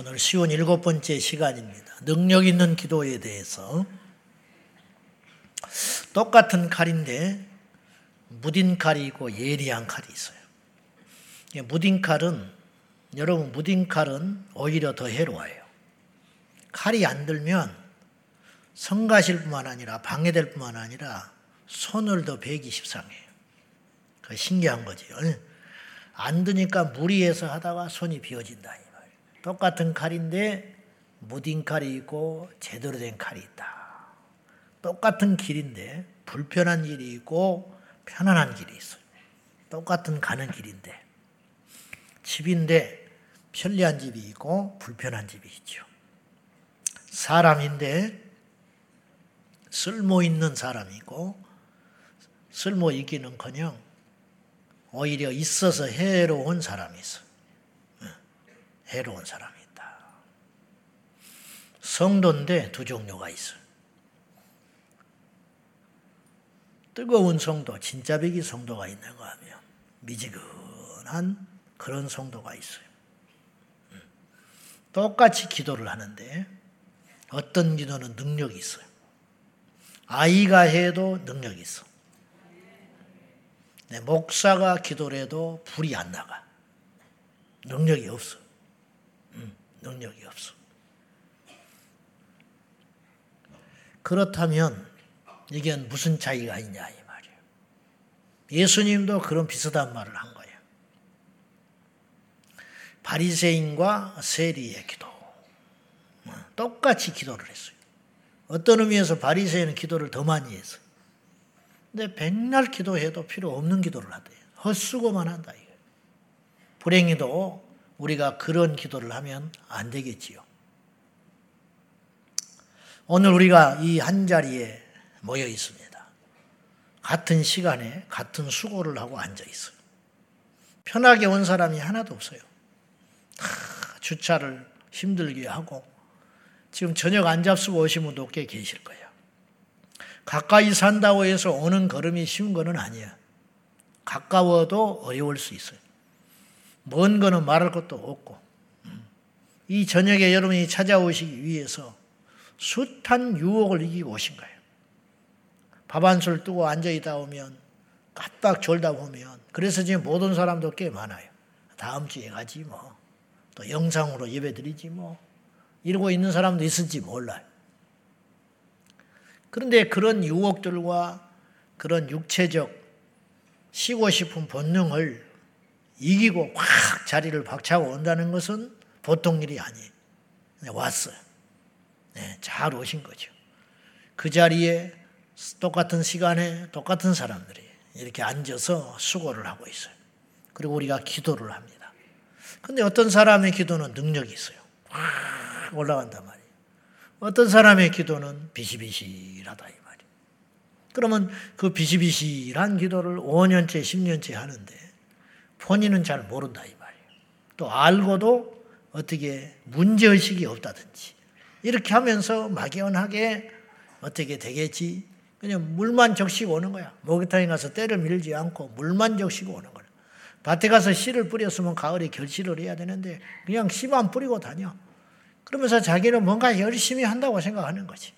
오늘 쉬운 일곱 번째 시간입니다. 능력 있는 기도에 대해서 똑같은 칼인데 무딘 칼이 있고 예리한 칼이 있어요. 무딘 칼은 여러분 무딘 칼은 오히려 더 해로워요. 칼이 안 들면 성가실 뿐만 아니라 방해될 뿐만 아니라 손을 더 베기 십상해요. 그 신기한 거죠. 안 드니까 무리해서 하다가 손이 비어진다. 똑같은 칼인데 무딘 칼이 있고 제대로 된 칼이 있다. 똑같은 길인데 불편한 길이 있고 편안한 길이 있어요. 똑같은 가는 길인데 집인데 편리한 집이 있고 불편한 집이 있죠. 사람인데 쓸모 있는 사람이 있고 쓸모 있기는커녕 오히려 있어서 해로운 사람이 있어. 해로운 사람이 있다. 성도인데 두 종류가 있어요. 뜨거운 성도, 진짜 배기 성도가 있는가 하면 미지근한 그런 성도가 있어요. 음. 똑같이 기도를 하는데 어떤 기도는 능력이 있어요. 아이가 해도 능력이 있어. 네, 목사가 기도를 해도 불이 안 나가. 능력이 없어. 음, 능력이 없어. 그렇다면 이게 무슨 차이가 있냐 이 말이에요. 예수님도 그런 비슷한 말을 한 거예요. 바리새인과 세리의 기도. 어, 똑같이 기도를 했어요. 어떤 의미에서 바리새인은 기도를 더 많이 했어요. 근데 백날 기도해도 필요 없는 기도를 하대요. 헛수고만 한다. 이거. 불행히도 우리가 그런 기도를 하면 안 되겠지요. 오늘 우리가 이 한 자리에 모여 있습니다. 같은 시간에 같은 수고를 하고 앉아 있어요. 편하게 온 사람이 하나도 없어요. 다 주차를 힘들게 하고 지금 저녁 안 잡수고 오신 분도 꽤 계실 거예요. 가까이 산다고 해서 오는 걸음이 쉬운 것은 아니야. 가까워도 어려울 수 있어요. 먼 거는 말할 것도 없고. 음. 이 저녁에 여러분이 찾아오시기 위해서 숱한 유혹을 이기고 오신 거예요. 밥 한 술 뜨고 앉아있다 오면 깜빡 졸다 보면 그래서 지금 못 온 사람도 꽤 많아요. 다음 주에 가지 뭐. 또 영상으로 예배 드리지 뭐. 이러고 있는 사람도 있을지 몰라요. 그런데 그런 유혹들과 그런 육체적 쉬고 싶은 본능을 이기고 확 자리를 박차고 온다는 것은 보통 일이 아니에요. 왔어요. 네, 잘 오신 거죠. 그 자리에 똑같은 시간에 똑같은 사람들이 이렇게 앉아서 수고를 하고 있어요. 그리고 우리가 기도를 합니다. 근데 어떤 사람의 기도는 능력이 있어요. 확 올라간단 말이에요. 어떤 사람의 기도는 비시비시하다 이 말이에요. 그러면 그 비시비시한 기도를 5년째, 10년째 하는데 본인은 잘 모른다 이 말이에요. 또 알고도 어떻게 문제의식이 없다든지 이렇게 하면서 막연하게 어떻게 되겠지? 그냥 물만 적시고 오는 거야. 목욕탕에 가서 때를 밀지 않고 물만 적시고 오는 거야. 밭에 가서 씨를 뿌렸으면 가을에 결실을 해야 되는데 그냥 씨만 뿌리고 다녀. 그러면서 자기는 뭔가 열심히 한다고 생각하는 거지.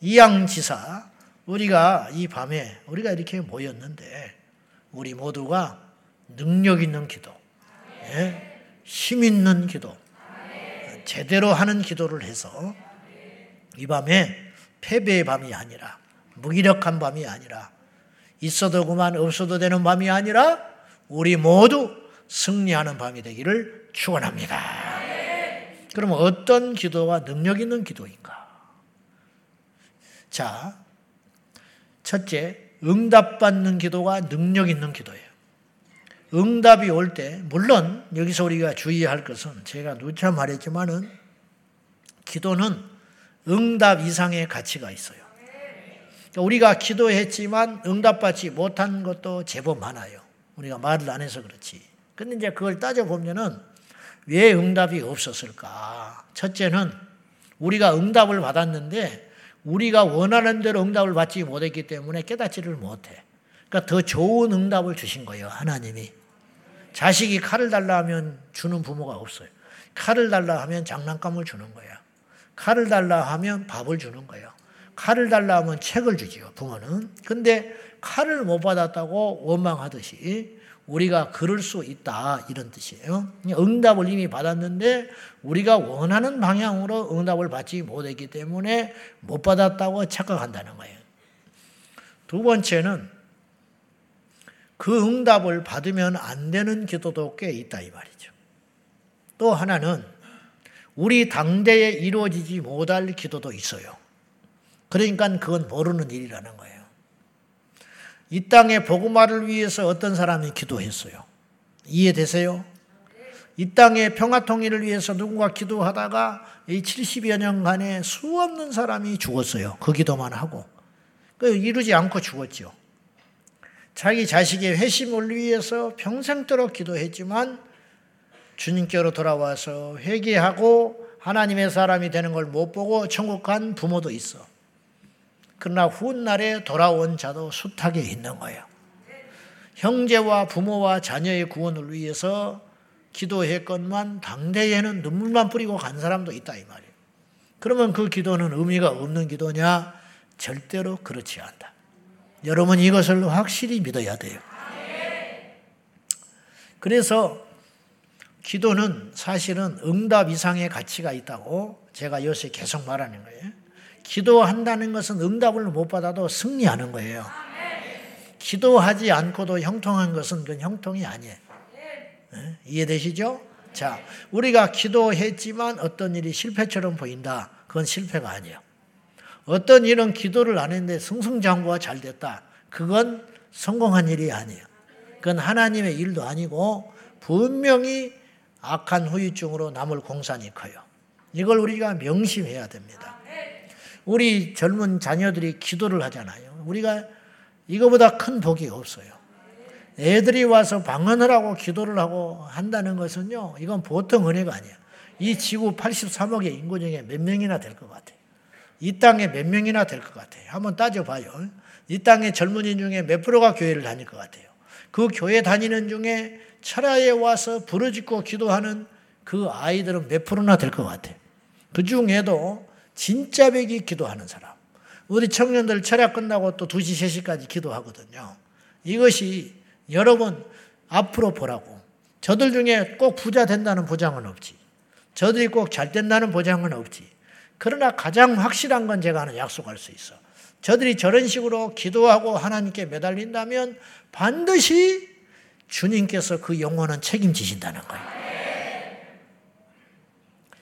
이양지사, 우리가 이 밤에 우리가 이렇게 모였는데 우리 모두가 능력 있는 기도, 예? 힘 있는 기도, 제대로 하는 기도를 해서 이 밤에 패배의 밤이 아니라 무기력한 밤이 아니라 있어도 그만 없어도 되는 밤이 아니라 우리 모두 승리하는 밤이 되기를 축원합니다. 그러면 어떤 기도가 능력 있는 기도인가? 자, 첫째, 응답받는 기도가 능력 있는 기도예요. 응답이 올 때, 물론 여기서 우리가 주의할 것은 제가 누차 말했지만은 기도는 응답 이상의 가치가 있어요. 그러니까 우리가 기도했지만 응답받지 못한 것도 제법 많아요. 우리가 말을 안 해서 그렇지. 근데 이제 그걸 따져보면은 왜 응답이 없었을까? 첫째는 우리가 응답을 받았는데 우리가 원하는 대로 응답을 받지 못했기 때문에 깨닫지를 못해. 그러니까 더 좋은 응답을 주신 거예요, 하나님이. 자식이 칼을 달라 하면 주는 부모가 없어요. 칼을 달라 하면 장난감을 주는 거야. 칼을 달라 하면 밥을 주는 거예요. 칼을 달라 하면 책을 주지요, 부모는. 근데 칼을 못 받았다고 원망하듯이 우리가 그럴 수 있다 이런 뜻이에요. 응답을 이미 받았는데 우리가 원하는 방향으로 응답을 받지 못했기 때문에 못 받았다고 착각한다는 거예요. 두 번째는 그 응답을 받으면 안 되는 기도도 꽤 있다 이 말이죠. 또 하나는 우리 당대에 이루어지지 못할 기도도 있어요. 그러니까 그건 모르는 일이라는 거예요. 이 땅의 복음화를 위해서 어떤 사람이 기도했어요. 이해되세요? 이 땅의 평화 통일을 위해서 누군가 기도하다가 이 70여 년간에 수없는 사람이 죽었어요. 그 기도만 하고. 그 이루지 않고 죽었죠. 자기 자식의 회심을 위해서 평생도록 기도했지만 주님께로 돌아와서 회개하고 하나님의 사람이 되는 걸 못 보고 천국 간 부모도 있어. 그러나 훗날에 돌아온 자도 숱하게 있는 거예요. 형제와 부모와 자녀의 구원을 위해서 기도했건만 당대에는 눈물만 뿌리고 간 사람도 있다 이 말이에요. 그러면 그 기도는 의미가 없는 기도냐? 절대로 그렇지 않다. 여러분 이것을 확실히 믿어야 돼요. 그래서 기도는 사실은 응답 이상의 가치가 있다고 제가 요새 계속 말하는 거예요. 기도한다는 것은 응답을 못 받아도 승리하는 거예요. 기도하지 않고도 형통한 것은 그건 형통이 아니에요. 네? 이해되시죠? 자, 우리가 기도했지만 어떤 일이 실패처럼 보인다. 그건 실패가 아니에요. 어떤 일은 기도를 안 했는데 승승장구가 잘 됐다. 그건 성공한 일이 아니에요. 그건 하나님의 일도 아니고 분명히 악한 후유증으로 남을 공산이 커요. 이걸 우리가 명심해야 됩니다. 우리 젊은 자녀들이 기도를 하잖아요. 우리가 이거보다 큰 복이 없어요. 애들이 와서 방언을 하고 기도를 하고 한다는 것은요, 이건 보통 은혜가 아니야. 이 지구 83억의 인구 중에 몇 명이나 될 것 같아요. 이 땅에 몇 명이나 될 것 같아요. 한번 따져봐요. 이 땅의 젊은이 중에 몇 프로가 교회를 다닐 것 같아요. 그 교회 다니는 중에 철야에 와서 부르짖고 기도하는 그 아이들은 몇 프로나 될 것 같아요. 그 중에도 진짜 백이 기도하는 사람. 우리 청년들 철야 끝나고 또 2시, 3시까지 기도하거든요. 이것이 여러분 앞으로 보라고. 저들 중에 꼭 부자 된다는 보장은 없지. 저들이 꼭 잘 된다는 보장은 없지. 그러나 가장 확실한 건 제가 하나 약속할 수 있어. 저들이 저런 식으로 기도하고 하나님께 매달린다면 반드시 주님께서 그 영혼은 책임지신다는 거예요.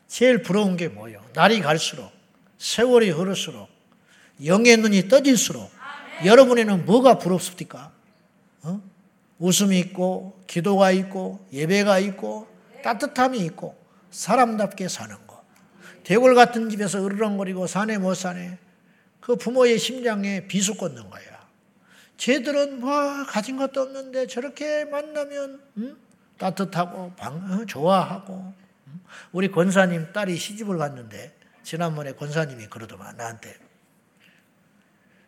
제일 부러운 게 뭐예요? 날이 갈수록 세월이 흐를수록 영의 눈이 떠질수록 여러분에는 뭐가 부럽습니까? 어? 웃음이 있고 기도가 있고 예배가 있고 따뜻함이 있고 사람답게 사는 거. 대골 같은 집에서 으르렁거리고 사네 못 사네. 그 부모의 심장에 비수 꽂는 거야. 쟤들은 뭐 가진 것도 없는데 저렇게 만나면 음? 따뜻하고 방, 어? 좋아하고 음? 우리 권사님 딸이 시집을 갔는데 지난번에 권사님이 그러더만 나한테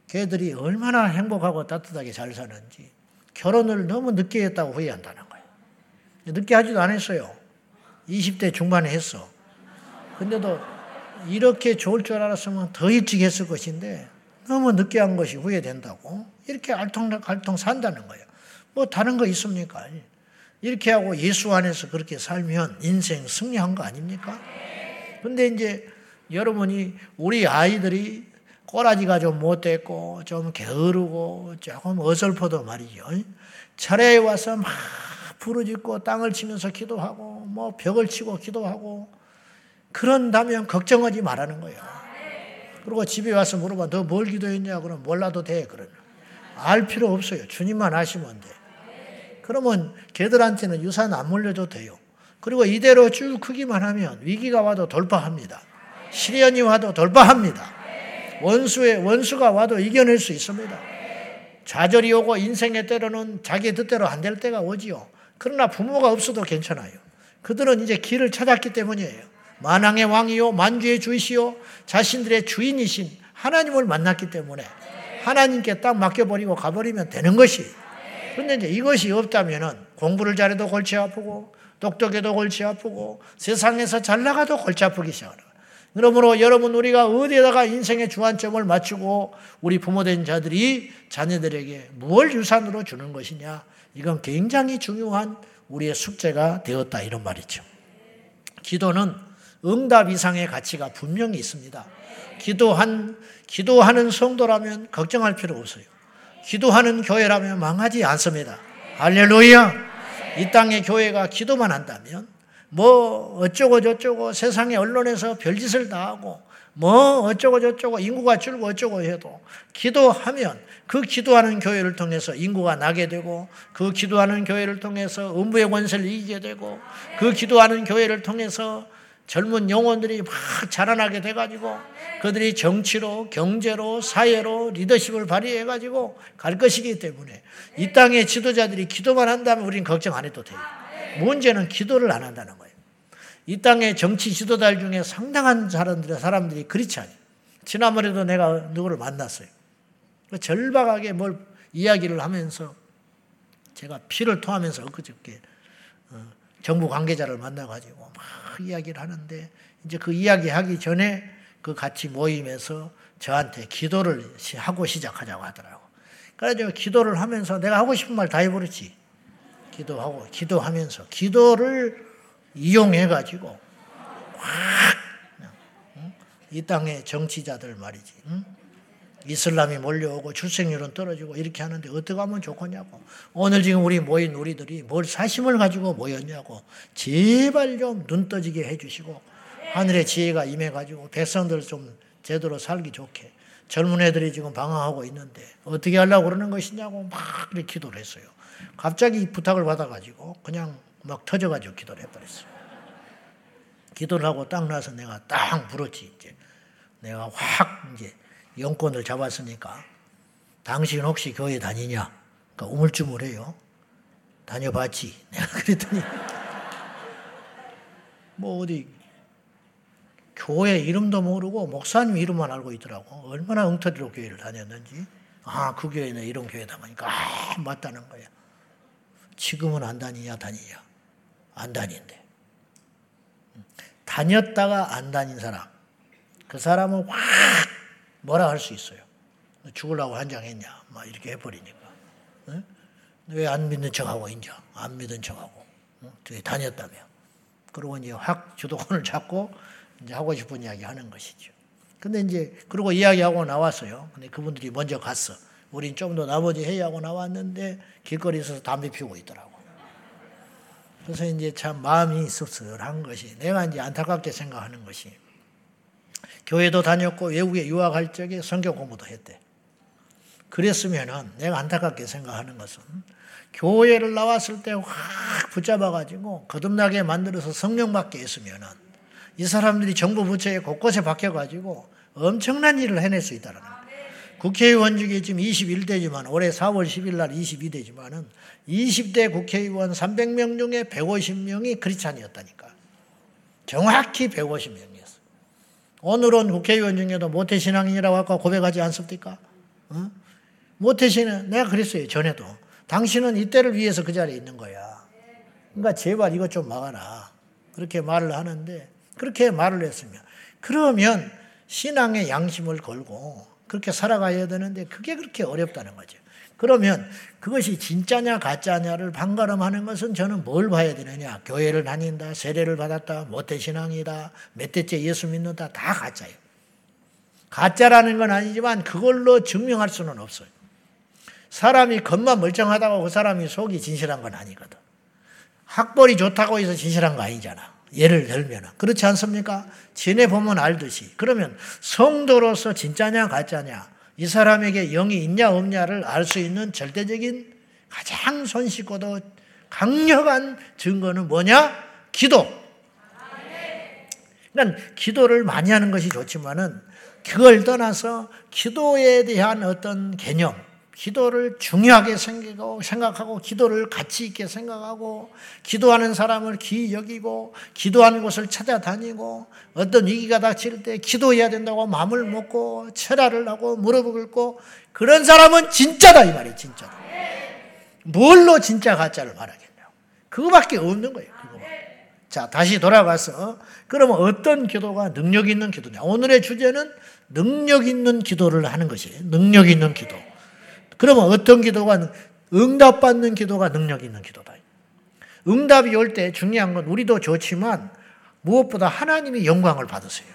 걔들이 얼마나 행복하고 따뜻하게 잘 사는지 결혼을 너무 늦게 했다고 후회한다는 거예요. 늦게 하지도 않았어요. 20대 중반에 했어. 근데도 이렇게 좋을 줄 알았으면 더 일찍 했을 것인데 너무 늦게 한 것이 후회된다고 이렇게 알통알통 산다는 거예요. 뭐 다른 거 있습니까? 이렇게 하고 예수 안에서 그렇게 살면 인생 승리한 거 아닙니까? 근데 이제 여러분이 우리 아이들이 꼬라지가 좀 못됐고 좀 게으르고 조금 어설퍼도 말이죠. 철에 와서 막 부르짖고 땅을 치면서 기도하고 뭐 벽을 치고 기도하고 그런다면 걱정하지 말라는 거예요. 그리고 집에 와서 물어봐 너 뭘 기도했냐 그러면 몰라도 돼 그러면 알 필요 없어요. 주님만 아시면 돼. 그러면 걔들한테는 유산 안 물려도 돼요. 그리고 이대로 쭉 크기만 하면 위기가 와도 돌파합니다. 시련이 와도 돌파합니다. 원수의 원수가 와도 이겨낼 수 있습니다. 좌절이 오고 인생의 때로는 자기 뜻대로 안 될 때가 오지요. 그러나 부모가 없어도 괜찮아요. 그들은 이제 길을 찾았기 때문이에요. 만왕의 왕이요 만주의 주이시요 자신들의 주인이신 하나님을 만났기 때문에 하나님께 딱 맡겨버리고 가버리면 되는 것이. 근데 이제 이것이 없다면은 공부를 잘해도 골치 아프고 똑똑해도 골치 아프고 세상에서 잘 나가도 골치 아프기 시작하는 거예요. 그러므로 여러분 우리가 어디에다가 인생의 주안점을 맞추고 우리 부모된 자들이 자녀들에게 무엇 유산으로 주는 것이냐 이건 굉장히 중요한 우리의 숙제가 되었다 이런 말이죠. 기도는 응답 이상의 가치가 분명히 있습니다. 기도한 기도하는 성도라면 걱정할 필요 없어요. 기도하는 교회라면 망하지 않습니다. 할렐루야. 이 땅의 교회가 기도만 한다면 뭐 어쩌고 저쩌고 세상의 언론에서 별짓을 다 하고 뭐 어쩌고 저쩌고 인구가 줄고 어쩌고 해도 기도하면 그 기도하는 교회를 통해서 인구가 나게 되고 그 기도하는 교회를 통해서 음부의 권세를 이기게 되고 그 기도하는 교회를 통해서 젊은 영혼들이 막 자라나게 돼가지고 그들이 정치로, 경제로, 사회로 리더십을 발휘해가지고 갈 것이기 때문에 이 땅의 지도자들이 기도만 한다면 우리는 걱정 안 해도 돼요. 문제는 기도를 안 한다는 거예요. 이 땅의 정치 지도자들 중에 상당한 사람들이, 사람들이 그렇지 않아요. 지난번에도 내가 누구를 만났어요. 절박하게 뭘 이야기를 하면서 제가 피를 토하면서 엊그저께 어, 정부 관계자를 만나가지고 막 이야기를 하는데 이제 그 이야기 하기 전에 그 같이 모임에서 저한테 기도를 하고 시작하자고 하더라고. 그래서 기도를 하면서 내가 하고 싶은 말 다 해버렸지. 기도하고, 기도하면서. 기도를 이용해가지고, 확, 응? 이 땅의 정치자들 말이지. 응? 이슬람이 몰려오고 출생률은 떨어지고 이렇게 하는데 어떻게 하면 좋겠냐고. 오늘 지금 우리 모인 우리들이 뭘 사심을 가지고 모였냐고. 제발 좀 눈 떠지게 해주시고 하늘의 지혜가 임해가지고 백성들 좀 제대로 살기 좋게. 젊은 애들이 지금 방황하고 있는데 어떻게 하려고 그러는 것이냐고 막 이렇게 기도를 했어요. 갑자기 부탁을 받아가지고 그냥 막 터져가지고 기도를 해버렸어요. 기도를 하고 딱 나서 내가 딱 물었지 이제 내가 확 이제 영권을 잡았으니까 당신 혹시 교회 다니냐? 그러니까 우물쭈물해요. 다녀봤지. 내가 그랬더니 뭐 어디 교회 이름도 모르고 목사님 이름만 알고 있더라고. 얼마나 엉터리로 교회를 다녔는지. 아, 그 교회는 이런 교회다 보니까 아, 맞다는 거야. 지금은 안 다니냐, 다니냐. 안 다닌대. 다녔다가 안 다닌 사람. 그 사람은 확 뭐라 할 수 있어요. 죽으려고 한장했냐? 막 이렇게 해버리니까. 왜안 믿는 척하고 있냐? 안 믿은 척하고. 저기 다녔다며. 그러고 이제 확 주도권을 잡고 이제 하고 싶은 이야기 하는 것이죠. 근데 이제 그러고 이야기하고 나왔어요. 근데 그분들이 먼저 갔어. 우린 좀 더 나머지 회의하고 나왔는데 길거리에서 담배 피우고 있더라고. 그래서 이제 참 마음이 씁쓸한 것이 내가 이제 안타깝게 생각하는 것이 교회도 다녔고 외국에 유학할 적에 성경 공부도 했대. 그랬으면은 내가 안타깝게 생각하는 것은 교회를 나왔을 때 확 붙잡아가지고 거듭나게 만들어서 성령 받게 했으면은 이 사람들이 정부 부처에 곳곳에 박혀가지고 엄청난 일을 해낼 수 있다는. 국회의원 중에 지금 21대지만 올해 4월 10일 날 22대지만은 20대 국회의원 300명 중에 150명이 크리스찬이었다니까. 정확히 150명이었어. 오늘은 국회의원 중에도 모태신앙이라고 아까 고백하지 않습니까? 어? 모태신은 내가 그랬어요. 전에도. 당신은 이때를 위해서 그 자리에 있는 거야. 그러니까 제발 이것 좀 막아라. 그렇게 말을 하는데 그렇게 말을 했으면 그러면 신앙의 양심을 걸고 그렇게 살아가야 되는데 그게 그렇게 어렵다는 거죠. 그러면 그것이 진짜냐 가짜냐를 반가름하는 것은 저는 뭘 봐야 되느냐. 교회를 다닌다, 세례를 받았다, 모태신앙이다, 몇 대째 예수 믿는다, 다 가짜예요. 가짜라는 건 아니지만 그걸로 증명할 수는 없어요. 사람이 겉만 멀쩡하다고 그 사람이 속이 진실한 건 아니거든. 학벌이 좋다고 해서 진실한 거 아니잖아. 예를 들면 그렇지 않습니까? 지내 보면 알듯이 그러면 성도로서 진짜냐 가짜냐 이 사람에게 영이 있냐 없냐를 알 수 있는 절대적인 가장 손쉽고도 강력한 증거는 뭐냐? 기도. 그러니까 기도를 많이 하는 것이 좋지만은 그걸 떠나서 기도에 대한 어떤 개념, 기도를 중요하게 생각하고 기도를 가치 있게 생각하고 기도하는 사람을 귀히 여기고 기도하는 곳을 찾아다니고 어떤 위기가 닥칠 때 기도해야 된다고 마음을 먹고 철야를 하고 무릎을 꿇고 그런 사람은 진짜다 이 말이에요 진짜다 뭘로 진짜 가짜를 말하겠냐고 그거밖에 없는 거예요 그거밖에 자, 다시 돌아가서 그러면 어떤 기도가 능력 있는 기도냐? 오늘의 주제는 능력 있는 기도를 하는 것이에요. 능력 있는 기도. 그러면 어떤 기도가 응답받는 기도가 능력 있는 기도다. 응답이 올 때 중요한 건 우리도 좋지만 무엇보다 하나님이 영광을 받으세요.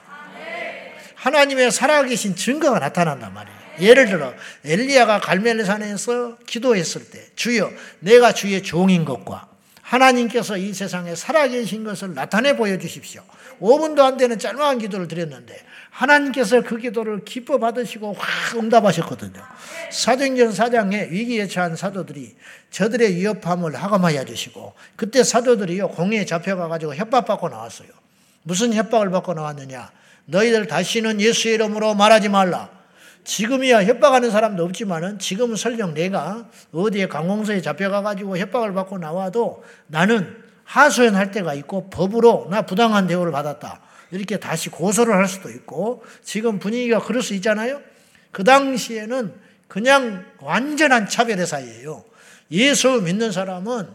하나님의 살아계신 증거가 나타난단 말이에요. 예를 들어 엘리야가 갈멜산에서 기도했을 때 주여 내가 주의 종인 것과 하나님께서 이 세상에 살아계신 것을 나타내 보여주십시오. 5분도 안 되는 짤막한 기도를 드렸는데 하나님께서 그 기도를 기뻐 받으시고 확 응답하셨거든요. 사도행전 4장에 위기에 처한 사도들이 저들의 위협함을 하감하여 주시고 그때 사도들이요 공에 잡혀가 가지고 협박받고 나왔어요. 무슨 협박을 받고 나왔느냐? 너희들 다시는 예수의 이름으로 말하지 말라. 지금이야 협박하는 사람도 없지만은 지금은 설령 내가 어디에 강공서에 잡혀가 가지고 협박을 받고 나와도 나는 하소연할 때가 있고 법으로 나 부당한 대우를 받았다. 이렇게 다시 고소를 할 수도 있고 지금 분위기가 그럴 수 있잖아요. 그 당시에는 그냥 완전한 차별의 사이예요. 예수 믿는 사람은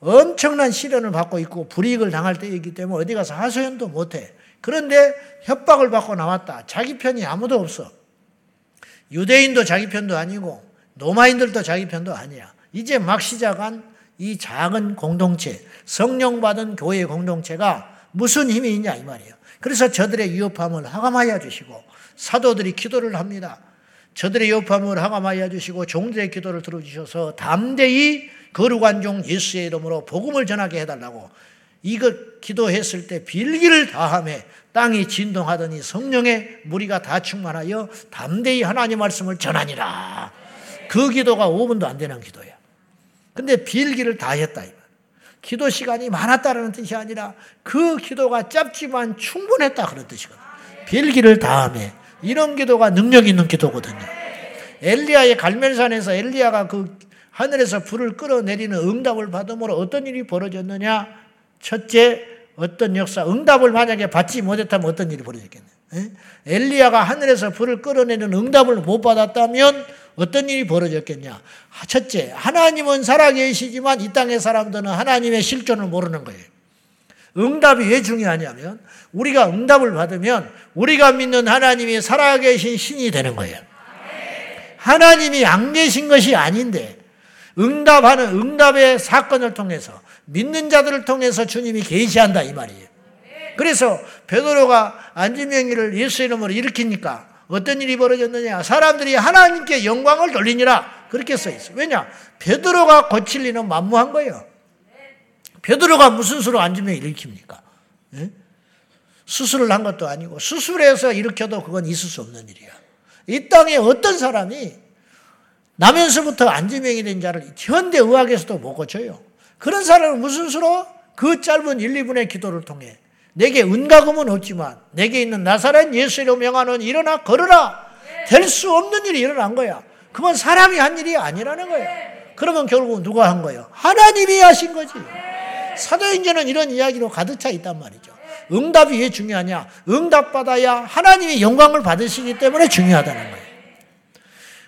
엄청난 시련을 받고 있고 불이익을 당할 때이기 때문에 어디 가서 하소연도 못해. 그런데 협박을 받고 나왔다. 자기 편이 아무도 없어. 유대인도 자기 편도 아니고 노마인들도 자기 편도 아니야. 이제 막 시작한 이 작은 공동체, 성령 받은 교회 공동체가 무슨 힘이 있냐 이 말이에요. 그래서 저들의 위협함을 하감하여 주시고 사도들이 기도를 합니다. 저들의 위협함을 하감하여 주시고 종들의 기도를 들어주셔서 담대히 거룩한 종 예수의 이름으로 복음을 전하게 해달라고 이거 기도했을 때 빌기를 다함에 땅이 진동하더니 성령의 무리가 다 충만하여 담대히 하나님 말씀을 전하니라. 그 기도가 5분도 안 되는 기도야. 근데 빌기를 다 했다. 기도 시간이 많았다는 뜻이 아니라 그 기도가 짧지만 충분했다 그런 뜻이거든. 빌기를 다함에 이런 기도가 능력 있는 기도거든요. 엘리야의 갈멜산에서 엘리야가 그 하늘에서 불을 끌어내리는 응답을 받음으로 어떤 일이 벌어졌느냐? 첫째, 어떤 역사, 응답을 만약에 받지 못했다면 어떤 일이 벌어졌겠냐? 엘리야가 하늘에서 불을 끌어내는 응답을 못 받았다면 어떤 일이 벌어졌겠냐? 첫째, 하나님은 살아계시지만 이 땅의 사람들은 하나님의 실존을 모르는 거예요. 응답이 왜 중요하냐면 우리가 응답을 받으면 우리가 믿는 하나님이 살아계신 신이 되는 거예요. 하나님이 안 계신 것이 아닌데 응답하는 응답의 사건을 통해서 믿는 자들을 통해서 주님이 계시한다 이 말이에요. 그래서 베드로가 안지명이를 예수 이름으로 일으키니까 어떤 일이 벌어졌느냐? 사람들이 하나님께 영광을 돌리니라. 그렇게 써 있어요. 왜냐? 베드로가 고칠 일은 만무한 거예요. 베드로가 무슨 수로 안주명 일으킵니까? 네? 수술을 한 것도 아니고 수술해서 일으켜도 그건 있을 수 없는 일이야. 이 땅에 어떤 사람이 나면서부터 안지명이 된 자를 현대 의학에서도 못 고쳐요. 그런 사람은 무슨 수로? 그 짧은 1, 2분의 기도를 통해 내게 은가금은 없지만 내게 있는 나사렛 예수로 명하는 일어나 걸어라. 될 수 없는 일이 일어난 거야. 그건 사람이 한 일이 아니라는 거예요. 그러면 결국 누가 한 거예요? 하나님이 하신 거지. 사도행전은 이런 이야기로 가득 차 있단 말이죠. 응답이 왜 중요하냐? 응답받아야 하나님이 영광을 받으시기 때문에 중요하다는 거예요.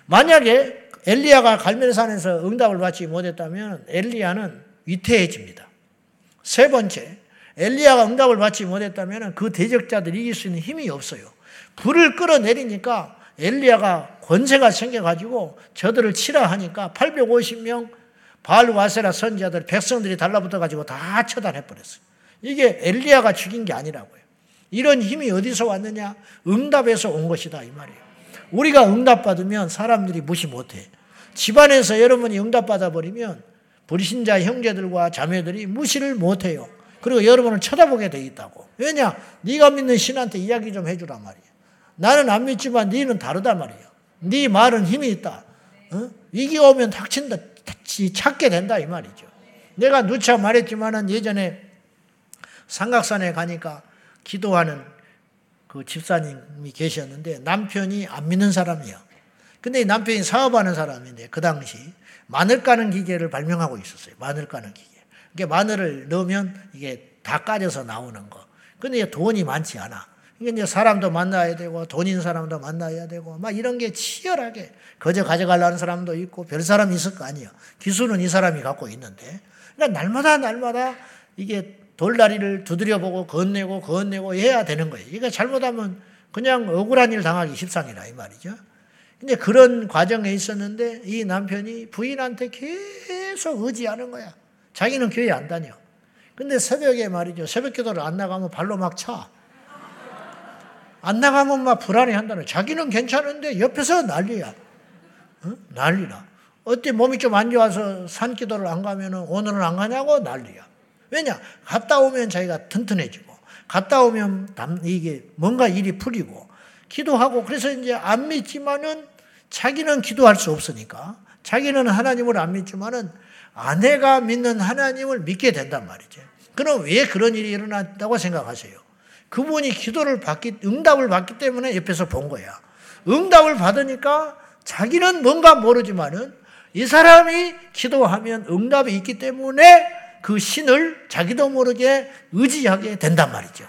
만약에 엘리야가 갈멜산에서 응답을 받지 못했다면 엘리야는 위태해집니다. 세 번째, 엘리야가 응답을 받지 못했다면 그 대적자들이 이길 수 있는 힘이 없어요. 불을 끌어내리니까 엘리야가 권세가 생겨가지고 저들을 치라 하니까 850명 바알와세라 선지자들 백성들이 달라붙어가지고 다 처단해버렸어요. 이게 엘리야가 죽인 게 아니라고요. 이런 힘이 어디서 왔느냐? 응답에서 온 것이다 이 말이에요. 우리가 응답받으면 사람들이 무시 못해. 집안에서 여러분이 응답받아 버리면 불신자 형제들과 자매들이 무시를 못해요. 그리고 여러분을 쳐다보게 돼 있다고. 왜냐? 네가 믿는 신한테 이야기 좀 해주란 말이야. 나는 안 믿지만 네는 다르단 말이야. 네 말은 힘이 있다. 어? 위기가 오면 닥친다, 찾게 된다 이 말이죠. 내가 누차 말했지만은 예전에 삼각산에 가니까 기도하는 그 집사님이 계셨는데 남편이 안 믿는 사람이야. 근데 남편이 사업하는 사람인데 그 당시 마늘 까는 기계를 발명하고 있었어요. 마늘 까는 기계. 이게 마늘을 넣으면 이게 다 까져서 나오는 거. 근데 돈이 많지 않아. 이게 이제 사람도 만나야 되고 돈 있는 사람도 만나야 되고 막 이런 게 치열하게 거저 가져가려는 사람도 있고 별 사람이 있을 거 아니에요. 기술은 이 사람이 갖고 있는데. 그러니까 날마다 날마다 이게 돌다리를 두드려보고 건네고 건네고 해야 되는 거예요. 이거 잘못하면 그냥 억울한 일 당하기 십상이라 이 말이죠. 근데 그런 과정에 있었는데 이 남편이 부인한테 계속 의지하는 거야. 자기는 교회 안 다녀. 근데 새벽에 말이죠. 새벽 기도를 안 나가면 발로 막 차. 안 나가면 막 불안해 한다는. 자기는 괜찮은데 옆에서 난리야. 어? 난리나. 어때 몸이 좀 안 좋아서 산 기도를 안 가면은 오늘은 안 가냐고 난리야. 왜냐? 갔다 오면 자기가 튼튼해지고, 갔다 오면 이게 뭔가 일이 풀리고, 기도하고, 그래서 이제 안 믿지만은 자기는 기도할 수 없으니까, 자기는 하나님을 안 믿지만은 아내가 믿는 하나님을 믿게 된단 말이죠. 그럼 왜 그런 일이 일어났다고 생각하세요? 그분이 기도를 받기, 응답을 받기 때문에 옆에서 본 거야. 응답을 받으니까 자기는 뭔가 모르지만은 이 사람이 기도하면 응답이 있기 때문에 그 신을 자기도 모르게 의지하게 된단 말이죠.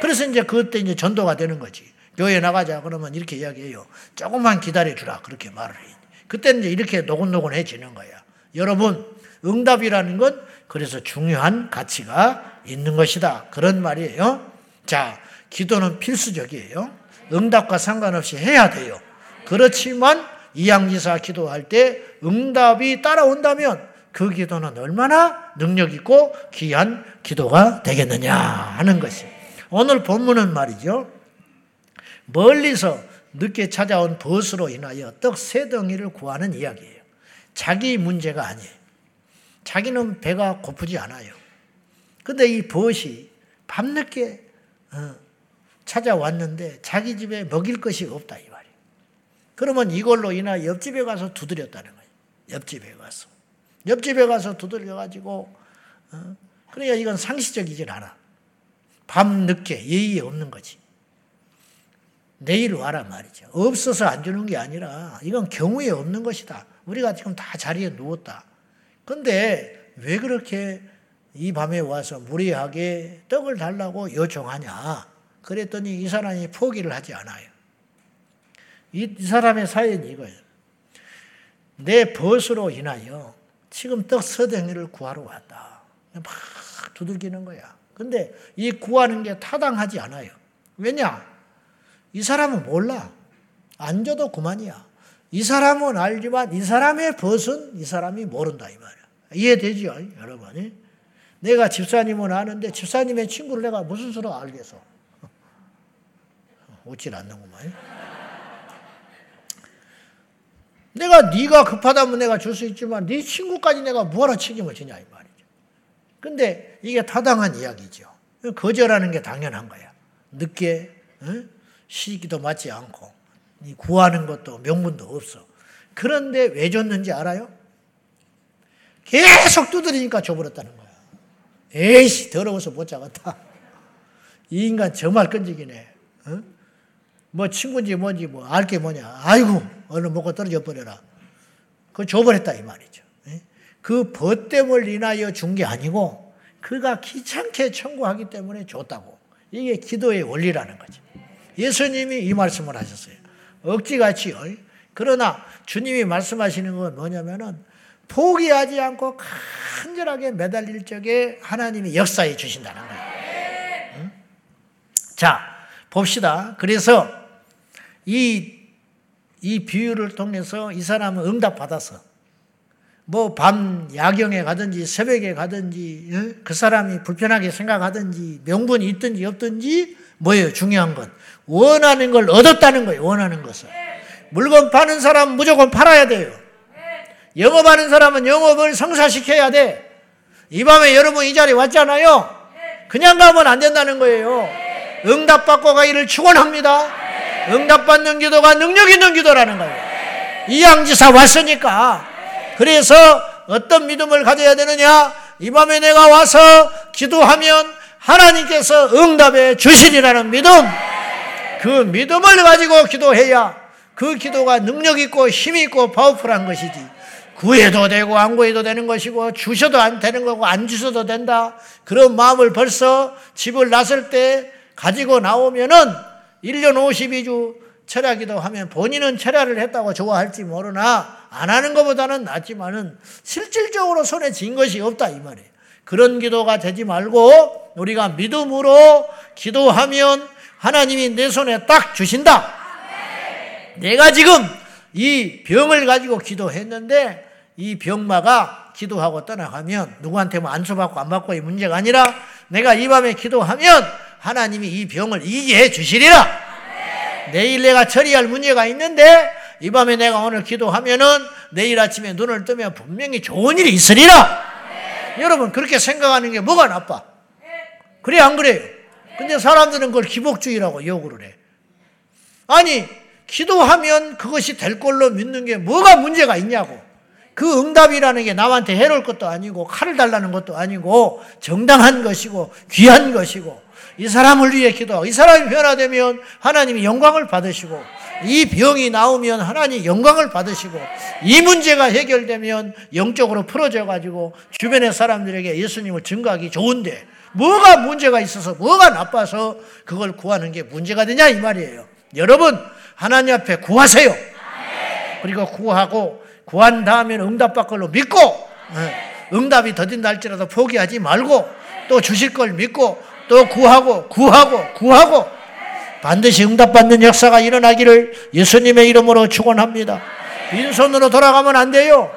그래서 이제 그때 이제 전도가 되는 거지. 교회 나가자 그러면 이렇게 이야기해요. 조금만 기다려 주라 그렇게 말을 해. 그때는 이제 이렇게 노곤노곤해지는 거야. 여러분 응답이라는 건 그래서 중요한 가치가 있는 것이다. 그런 말이에요. 자, 기도는 필수적이에요. 응답과 상관없이 해야 돼요. 그렇지만 이양지사 기도할 때 응답이 따라온다면 그 기도는 얼마나 능력 있고 귀한 기도가 되겠느냐 하는 것이. 오늘 본문은 말이죠. 멀리서 늦게 찾아온 벗으로 인하여 떡 세 덩이를 구하는 이야기예요. 자기 문제가 아니에요. 자기는 배가 고프지 않아요. 근데 이 벗이 밤늦게 어, 찾아왔는데 자기 집에 먹일 것이 없다 이 말이에요. 그러면 이걸로 인하 옆집에 가서 두드렸다는 거예요. 옆집에 가서. 옆집에 가서 두들려가지고, 어? 그러니까 이건 상시적이질 않아. 밤 늦게 예의 없는 거지. 내일 와라 말이죠. 없어서 안 주는 게 아니라 이건 경우에 없는 것이다. 우리가 지금 다 자리에 누웠다. 근데 왜 그렇게 이 밤에 와서 무리하게 떡을 달라고 요청하냐? 그랬더니 이 사람이 포기를 하지 않아요. 이, 이 사람의 사연이 이거예요. 내 벗으로 인하여 지금 떡 서댕이를 구하러 왔다. 막 두들기는 거야. 근데 이 구하는 게 타당하지 않아요. 왜냐? 이 사람은 몰라. 안 줘도 그만이야. 이 사람은 알지만 이 사람의 벗은 이 사람이 모른다 이 말이야. 이해되죠, 여러분? 내가 집사님은 아는데 집사님의 친구를 내가 무슨 수로 알겠어? 웃질 않는구만. 내가 네가 급하다면 내가 줄 수 있지만 네 친구까지 내가 뭐하러 책임을 지냐 이 말이죠. 근데 이게 타당한 이야기죠. 거절하는 게 당연한 거야. 늦게 어? 시기도 맞지 않고 구하는 것도 명분도 없어. 그런데 왜 줬는지 알아요? 계속 두드리니까 줘버렸다는 거야. 에이씨 더러워서 못 잡았다. 이 인간 정말 끈질기네. 어? 뭐 친구인지 뭔지 뭐 알 게 뭐냐. 아이고 얼른 먹고 떨어져 버려라. 그 줘버렸다 이 말이죠. 예? 그 벗됨을 인하여 준 게 아니고 그가 귀찮게 청구하기 때문에 줬다고. 이게 기도의 원리라는 거죠. 예수님이 이 말씀을 하셨어요. 억지같이요. 그러나 주님이 말씀하시는 건 뭐냐면은 포기하지 않고 간절하게 매달릴 적에 하나님이 역사해 주신다는 거예요. 응? 자, 봅시다. 그래서 이, 이 비유를 통해서 이 사람은 응답받아서 뭐 밤 야경에 가든지 새벽에 가든지 그 사람이 불편하게 생각하든지 명분이 있든지 없든지 뭐예요? 중요한 건 원하는 걸 얻었다는 거예요. 원하는 것을. 물건 파는 사람 무조건 팔아야 돼요. 영업하는 사람은 영업을 성사시켜야 돼. 이 밤에 여러분 이 자리에 왔잖아요. 그냥 가면 안 된다는 거예요. 응답받고 가기를 축원합니다. 응답받는 기도가 능력 있는 기도라는 거예요. 이양지사 왔으니까. 그래서 어떤 믿음을 가져야 되느냐? 이 밤에 내가 와서 기도하면 하나님께서 응답해 주시리라는 믿음. 그 믿음을 가지고 기도해야 그 기도가 능력 있고 힘 있고 파워풀한 것이지. 구해도 되고 안 구해도 되는 것이고 주셔도 안 되는 거고 안 주셔도 된다. 그런 마음을 벌써 집을 나설 때 가지고 나오면은 1년 52주 철야기도 하면 본인은 철야를 했다고 좋아할지 모르나 안 하는 것보다는 낫지만은 실질적으로 손에 쥔 것이 없다 이 말이에요. 그런 기도가 되지 말고 우리가 믿음으로 기도하면 하나님이 내 손에 딱 주신다. 내가 지금 이 병을 가지고 기도했는데 이 병마가 기도하고 떠나가면 누구한테 뭐 안수 받고 안 받고의 문제가 아니라 내가 이 밤에 기도하면 하나님이 이 병을 이기게 해 주시리라. 내일 내가 처리할 문제가 있는데 이 밤에 내가 오늘 기도하면은 내일 아침에 눈을 뜨면 분명히 좋은 일이 있으리라. 여러분 그렇게 생각하는 게 뭐가 나빠? 그래 안 그래요? 근데 사람들은 그걸 기복주의라고 욕을 해. 아니 기도하면 그것이 될 걸로 믿는 게 뭐가 문제가 있냐고. 그 응답이라는 게 남한테 해로울 것도 아니고 칼을 달라는 것도 아니고 정당한 것이고 귀한 것이고 이 사람을 위해 기도하고 이 사람이 변화되면 하나님이 영광을 받으시고 이 병이 나오면 하나님 영광을 받으시고 이 문제가 해결되면 영적으로 풀어져 가지고 주변의 사람들에게 예수님을 증거하기 좋은데 뭐가 문제가 있어서 뭐가 나빠서 그걸 구하는 게 문제가 되냐 이 말이에요. 여러분 하나님 앞에 구하세요. 그리고 구하고 구한 다음에 응답받 걸로 믿고 예, 응답이 더딘다 할지라도 포기하지 말고 또 주실 걸 믿고 또 구하고 구하고 구하고 반드시 응답받는 역사가 일어나기를 예수님의 이름으로 축원합니다. 빈손으로 돌아가면 안 돼요.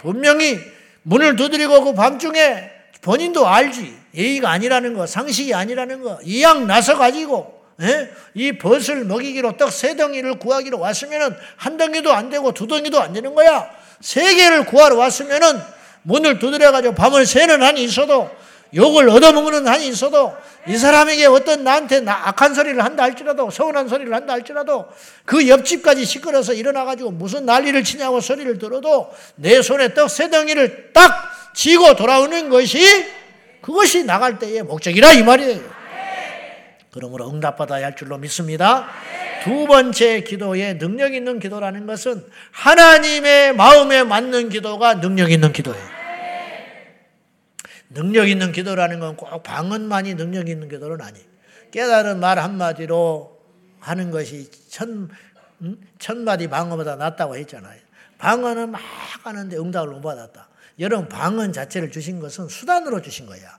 분명히 문을 두드리고 그 밤중에 본인도 알지 예의가 아니라는 거 상식이 아니라는 거 이양 나서 가지고 예? 이 벗을 먹이기로 떡 세 덩이를 구하기로 왔으면은 한 덩이도 안 되고 두 덩이도 안 되는 거야. 세 개를 구하러 왔으면은 문을 두드려 가지고 밤을 새는 한이 있어도 욕을 얻어먹는 한이 있어도 이 사람에게 어떤 나한테 악한 소리를 한다 할지라도 서운한 소리를 한다 할지라도 그 옆집까지 시끄러서 일어나가지고 무슨 난리를 치냐고 소리를 들어도 내 손에 떡 세 덩이를 딱 쥐고 돌아오는 것이 그것이 나갈 때의 목적이라 이 말이에요. 그러므로 응답받아야 할 줄로 믿습니다. 두 번째 기도의 능력 있는 기도라는 것은 하나님의 마음에 맞는 기도가 능력 있는 기도예요. 능력 있는 기도라는 건 꼭 방언만이 능력 있는 기도는 아니에요. 깨달은 말 한마디로 하는 것이 천, 천마디 방언보다 낫다고 했잖아요. 방언은 막 하는데 응답을 못 받았다. 여러분, 방언 자체를 주신 것은 수단으로 주신 거야.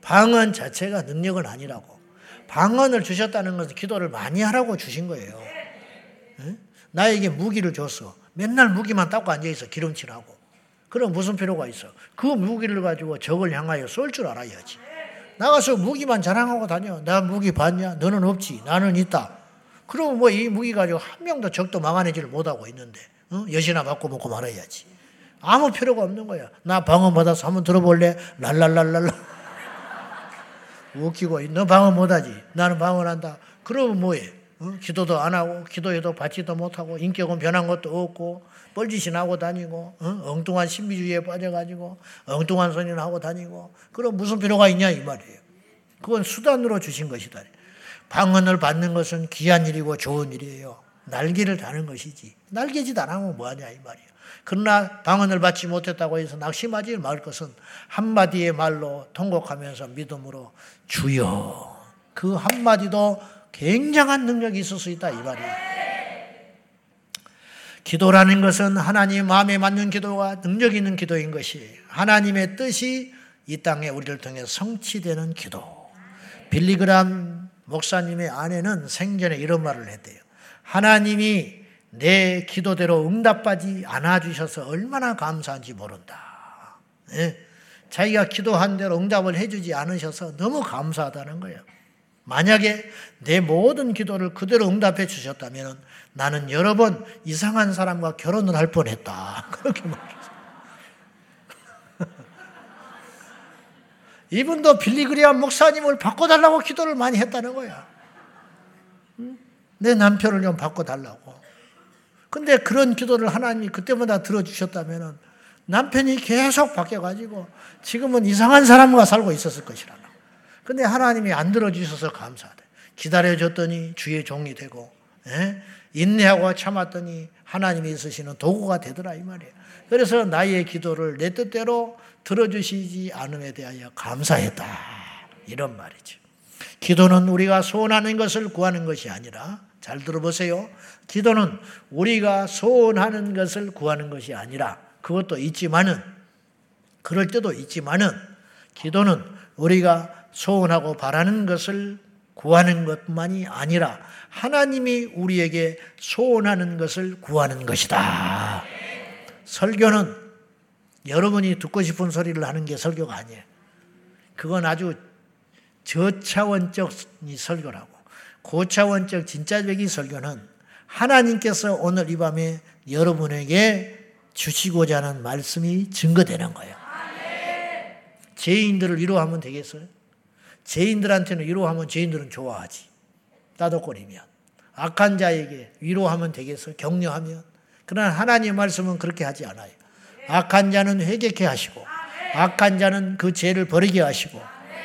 방언 자체가 능력은 아니라고. 방언을 주셨다는 것은 기도를 많이 하라고 주신 거예요. 네? 나에게 무기를 줬어. 맨날 무기만 닦고 앉아있어. 기름칠하고. 그럼 무슨 필요가 있어? 그 무기를 가지고 적을 향하여 쏠 줄 알아야지. 나가서 무기만 자랑하고 다녀. 나 무기 봤냐? 너는 없지. 나는 있다. 그러면 뭐 이 무기 가지고 한 명도 적도 막아내지를 못하고 있는데, 어? 여시나 맞고 먹고 말아야지. 아무 필요가 없는 거야. 나 방언 받아서 한번 들어볼래? 랄랄랄랄라. 웃기고 너 방언 못하지. 나는 방언한다. 그러면 뭐해? 어? 기도도 안 하고 기도해도 받지도 못하고 인격은 변한 것도 없고 뻘짓이 나고 다니고 어? 엉뚱한 신비주의에 빠져가지고 엉뚱한 소리를 하고 다니고 그럼 무슨 필요가 있냐 이 말이에요. 그건 수단으로 주신 것이다. 방언을 받는 것은 귀한 일이고 좋은 일이에요. 날개를 다는 것이지. 날개짓 안 하면 뭐하냐 이 말이에요. 그러나 방언을 받지 못했다고 해서 낙심하지 말 것은 한마디의 말로 통곡하면서 믿음으로 주여. 그 한마디도 굉장한 능력이 있을 수 있다 이 말이에요. 기도라는 것은 하나님 마음에 맞는 기도가 능력 있는 기도인 것이 하나님의 뜻이 이 땅에 우리를 통해 성취되는 기도. 빌리그람 목사님의 아내는 생전에 이런 말을 했대요. 하나님이 내 기도대로 응답받지 않아 주셔서 얼마나 감사한지 모른다. 예? 자기가 기도한 대로 응답을 해주지 않으셔서 너무 감사하다는 거예요. 만약에 내 모든 기도를 그대로 응답해 주셨다면 나는 여러 번 이상한 사람과 결혼을 할 뻔했다. 그렇게 말했어요. 이분도 빌리그리안 목사님을 바꿔달라고 기도를 많이 했다는 거야. 내 남편을 좀 바꿔달라고. 근데 그런 기도를 하나님이 그때마다 들어주셨다면 남편이 계속 바뀌어가지고 지금은 이상한 사람과 살고 있었을 것이라. 근데 하나님이 안 들어주셔서 감사하다. 기다려줬더니 주의 종이 되고, 에? 예? 인내하고 참았더니 하나님이 있으시는 도구가 되더라, 이 말이에요. 그래서 나의 기도를 내 뜻대로 들어주시지 않음에 대하여 감사했다. 이런 말이죠. 기도는 우리가 소원하는 것을 구하는 것이 아니라, 잘 들어보세요. 기도는 우리가 소원하는 것을 구하는 것이 아니라 그것도 있지만은 그럴 때도 있지만은 기도는 우리가 소원하고 바라는 것을 구하는 것만이 아니라 하나님이 우리에게 소원하는 것을 구하는 것이다. 설교는 여러분이 듣고 싶은 소리를 하는 게 설교가 아니에요. 그건 아주 저차원적 설교라고. 고차원적 진짜적인 설교는 하나님께서 오늘 이 밤에 여러분에게 주시고자 하는 말씀이 증거되는 거예요. 죄인들을 위로하면 되겠어요? 죄인들한테는 위로하면 죄인들은 좋아하지. 따독거리면. 악한 자에게 위로하면 되겠어요? 격려하면. 그러나 하나님 말씀은 그렇게 하지 않아요. 악한 자는 회개케 하시고, 악한 자는 그 죄를 버리게 하시고,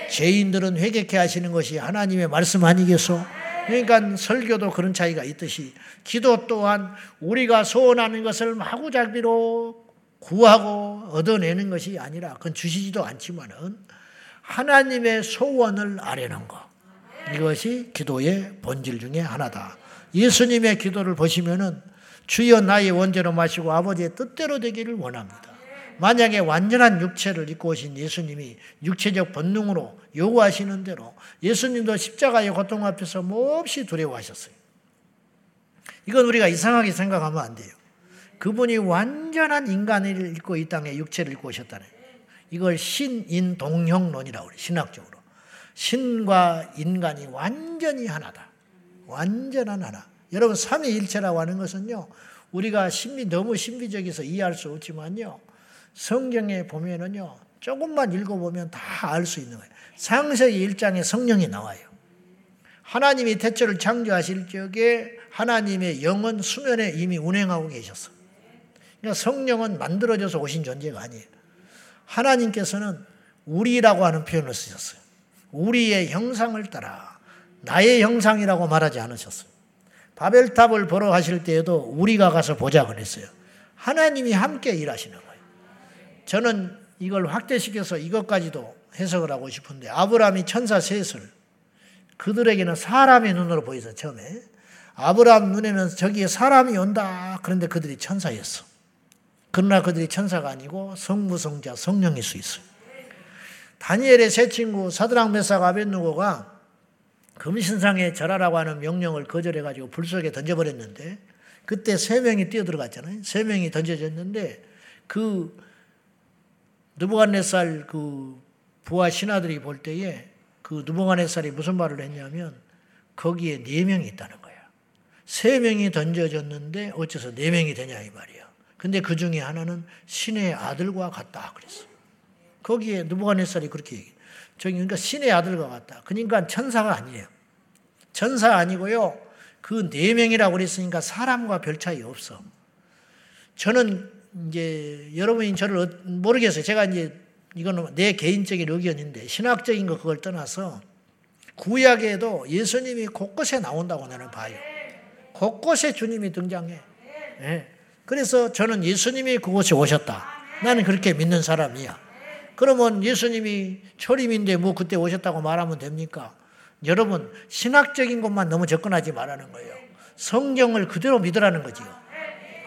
죄인들은 회개케 하시는 것이 하나님의 말씀 아니겠소? 그러니까 설교도 그런 차이가 있듯이 기도 또한 우리가 소원하는 것을 마구잡이로 구하고 얻어내는 것이 아니라 그건 주시지도 않지만은 하나님의 소원을 아려는 것. 이것이 기도의 본질 중에 하나다. 예수님의 기도를 보시면은 주여 나의 원죄로 마시고 아버지의 뜻대로 되기를 원합니다. 만약에 완전한 육체를 입고 오신 예수님이 육체적 본능으로 요구하시는 대로 예수님도 십자가의 고통 앞에서 몹시 두려워하셨어요. 이건 우리가 이상하게 생각하면 안 돼요. 그분이 완전한 인간을 입고 이 땅에 육체를 입고 오셨다는 이걸 신인 동형론이라고 그래 신학적으로. 신과 인간이 완전히 하나다. 완전한 하나. 여러분 삼위일체라고 하는 것은요. 우리가 신비 너무 신비적이서 이해할 수 없지만요. 성경에 보면은요. 조금만 읽어보면 다 알 수 있는 거예요. 상세히 1장에 성령이 나와요. 하나님이 태초를 창조하실 적에 하나님의 영은 수면에 이미 운행하고 계셨어. 그러니까 성령은 만들어져서 오신 존재가 아니에요. 하나님께서는 우리라고 하는 표현을 쓰셨어요. 우리의 형상을 따라 나의 형상이라고 말하지 않으셨어요. 바벨탑을 보러 가실 때에도 우리가 가서 보자 그랬어요. 하나님이 함께 일하시는 거예요. 저는 이걸 확대시켜서 이것까지도 해석을 하고 싶은데 아브라함이 천사 셋을 그들에게는 사람의 눈으로 보이서 처음에 아브라함 눈에는 저기에 사람이 온다. 그런데 그들이 천사였어. 그러나 그들이 천사가 아니고 성부성자 성령일 수 있어요. 다니엘의 세 친구 사드랑 메사가 아벤누고가 금신상에 절하라고 하는 명령을 거절해가지고 불 속에 던져버렸는데 그때 세 명이 뛰어들어갔잖아요. 세 명이 던져졌는데 그 느부갓네살 그 부하 신하들이 볼 때에 그 느부갓네살이 무슨 말을 했냐면 거기에 네 명이 있다는 거야. 세 명이 던져졌는데 어째서 네 명이 되냐 이 말이야. 근데 그 중에 하나는 신의 아들과 같다 그랬어. 거기에 느부갓네살이 그렇게 얘기해. 저기 그러니까 신의 아들과 같다. 그러니까 천사가 아니에요. 천사 아니고요. 그 네 명이라고 그랬으니까 사람과 별 차이 없어. 저는 이제 여러분이 저를 어, 모르겠어요. 제가 이제 이거는 내 개인적인 의견인데 신학적인 거 그걸 떠나서 구약에도 예수님이 곳곳에 나온다고 나는 봐요. 곳곳에 주님이 등장해. 네. 그래서 저는 예수님이 그곳에 오셨다. 나는 그렇게 믿는 사람이야. 그러면 예수님이 초림인데 뭐 그때 오셨다고 말하면 됩니까? 여러분, 신학적인 것만 너무 접근하지 말라는 거예요. 성경을 그대로 믿으라는 거지요.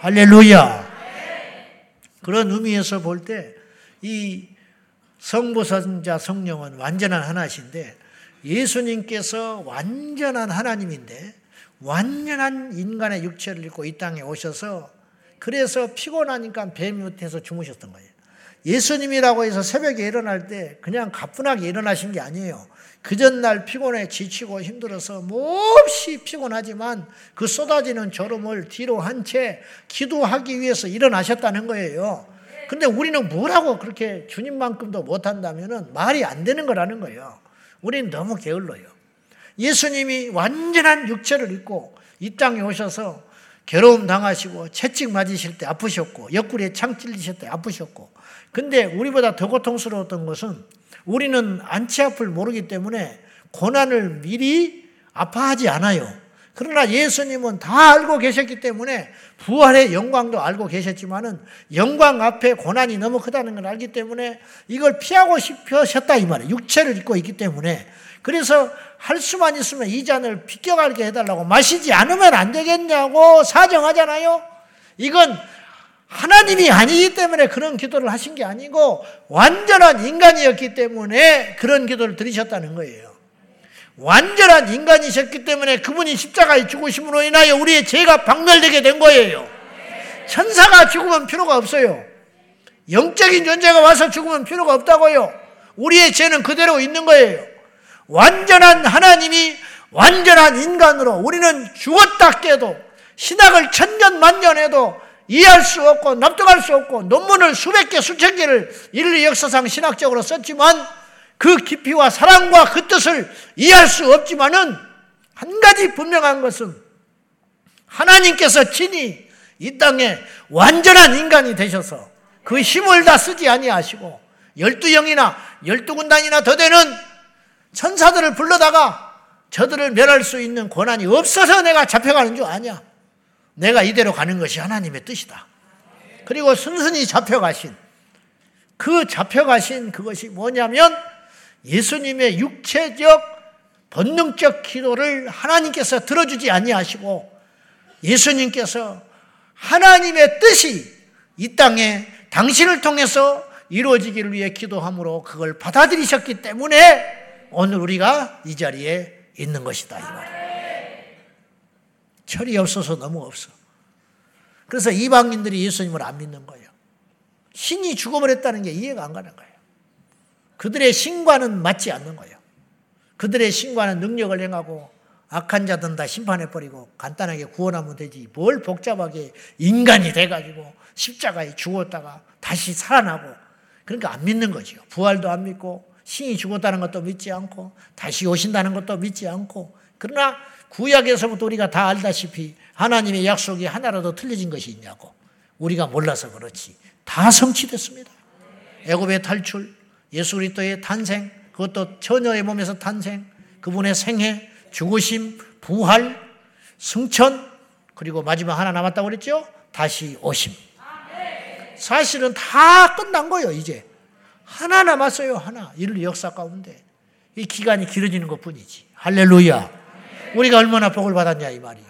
할렐루야. 그런 의미에서 볼 때 이 성부선자 성령은 완전한 하나신데 예수님께서 완전한 하나님인데 완전한 인간의 육체를 입고 이 땅에 오셔서 그래서 피곤하니까 뱀 밑에서 주무셨던 거예요. 예수님이라고 해서 새벽에 일어날 때 그냥 가뿐하게 일어나신 게 아니에요. 그 전날 피곤해 지치고 힘들어서 몹시 피곤하지만 그 쏟아지는 졸음을 뒤로 한 채 기도하기 위해서 일어나셨다는 거예요. 근데 우리는 뭐라고 그렇게 주님만큼도 못한다면 말이 안 되는 거라는 거예요. 우리는 너무 게을러요. 예수님이 완전한 육체를 입고 이 땅에 오셔서 괴로움 당하시고 채찍 맞으실 때 아프셨고 옆구리에 창 찔리실 때 아프셨고 근데 우리보다 더 고통스러웠던 것은 우리는 안치 앞을 모르기 때문에 고난을 미리 아파하지 않아요. 그러나 예수님은 다 알고 계셨기 때문에 부활의 영광도 알고 계셨지만은 영광 앞에 고난이 너무 크다는 걸 알기 때문에 이걸 피하고 싶으셨다 이 말이에요. 육체를 입고 있기 때문에 그래서 할 수만 있으면 이 잔을 비껴가게 해달라고 마시지 않으면 안 되겠냐고 사정하잖아요. 이건 하나님이 아니기 때문에 그런 기도를 하신 게 아니고 완전한 인간이었기 때문에 그런 기도를 드리셨다는 거예요. 완전한 인간이셨기 때문에 그분이 십자가에 죽으심으로 인하여 우리의 죄가 박멸되게 된 거예요. 천사가 죽으면 필요가 없어요. 영적인 존재가 와서 죽으면 필요가 없다고요. 우리의 죄는 그대로 있는 거예요. 완전한 하나님이 완전한 인간으로 우리는 죽었다 깨도 신학을 천년 만년 해도 이해할 수 없고 납득할 수 없고 논문을 수백 개 수천 개를 인류 역사상 신학적으로 썼지만 그 깊이와 사랑과 그 뜻을 이해할 수 없지만은 한 가지 분명한 것은 하나님께서 친히 이 땅에 완전한 인간이 되셔서 그 힘을 다 쓰지 아니하시고 열두 영이나 열두 군단이나 더 되는 천사들을 불러다가 저들을 멸할 수 있는 권한이 없어서 내가 잡혀가는 줄 아냐? 내가 이대로 가는 것이 하나님의 뜻이다. 그리고 순순히 잡혀가신 그 잡혀가신 그것이 뭐냐면 예수님의 육체적 본능적 기도를 하나님께서 들어주지 아니하시고 예수님께서 하나님의 뜻이 이 땅에 당신을 통해서 이루어지기를 위해 기도함으로 그걸 받아들이셨기 때문에 오늘 우리가 이 자리에 있는 것이다 이 말이에요. 철이 없어서 너무 없어. 그래서 이방인들이 예수님을 안 믿는 거예요. 신이 죽어버렸다는 게 이해가 안 가는 거예요. 그들의 신과는 맞지 않는 거예요. 그들의 신과는 능력을 행하고 악한 자든 다 심판해버리고 간단하게 구원하면 되지. 뭘 복잡하게 인간이 돼가지고 십자가에 죽었다가 다시 살아나고 그러니까 안 믿는 거죠. 부활도 안 믿고 신이 죽었다는 것도 믿지 않고 다시 오신다는 것도 믿지 않고 그러나 구약에서부터 우리가 다 알다시피 하나님의 약속이 하나라도 틀려진 것이 있냐고 우리가 몰라서 그렇지 다 성취됐습니다. 애굽의 탈출, 예수 그리스도의 탄생, 그것도 처녀의 몸에서 탄생, 그분의 생애, 죽으심, 부활, 승천, 그리고 마지막 하나 남았다고 그랬죠? 다시 오심. 사실은 다 끝난 거예요, 이제. 하나 남았어요, 하나. 인류 역사 가운데. 이 기간이 길어지는 것 뿐이지. 할렐루야. 우리가 얼마나 복을 받았냐, 이 말이야.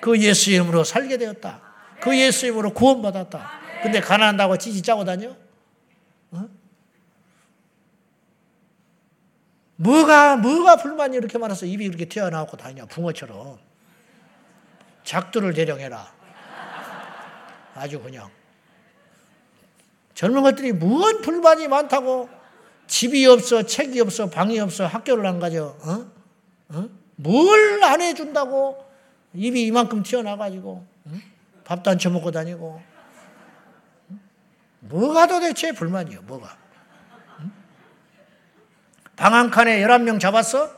그 예수 이름으로 살게 되었다. 그 예수 이름으로 구원받았다. 근데 가난한다고 찌지 짜고 다녀? 어? 뭐가, 뭐가 불만이 이렇게 많아서 입이 이렇게 튀어나오고 다니냐, 붕어처럼. 작두를 대령해라. 아주 그냥. 젊은 것들이 무언 불만이 많다고 집이 없어, 책이 없어, 방이 없어, 학교를 안 가죠. 어? 어? 뭘 안 해준다고 입이 이만큼 튀어나가지고 어? 밥도 안 처먹고 다니고 뭐가 도대체 불만이요? 뭐가? 방한 칸에 11명 잡았어?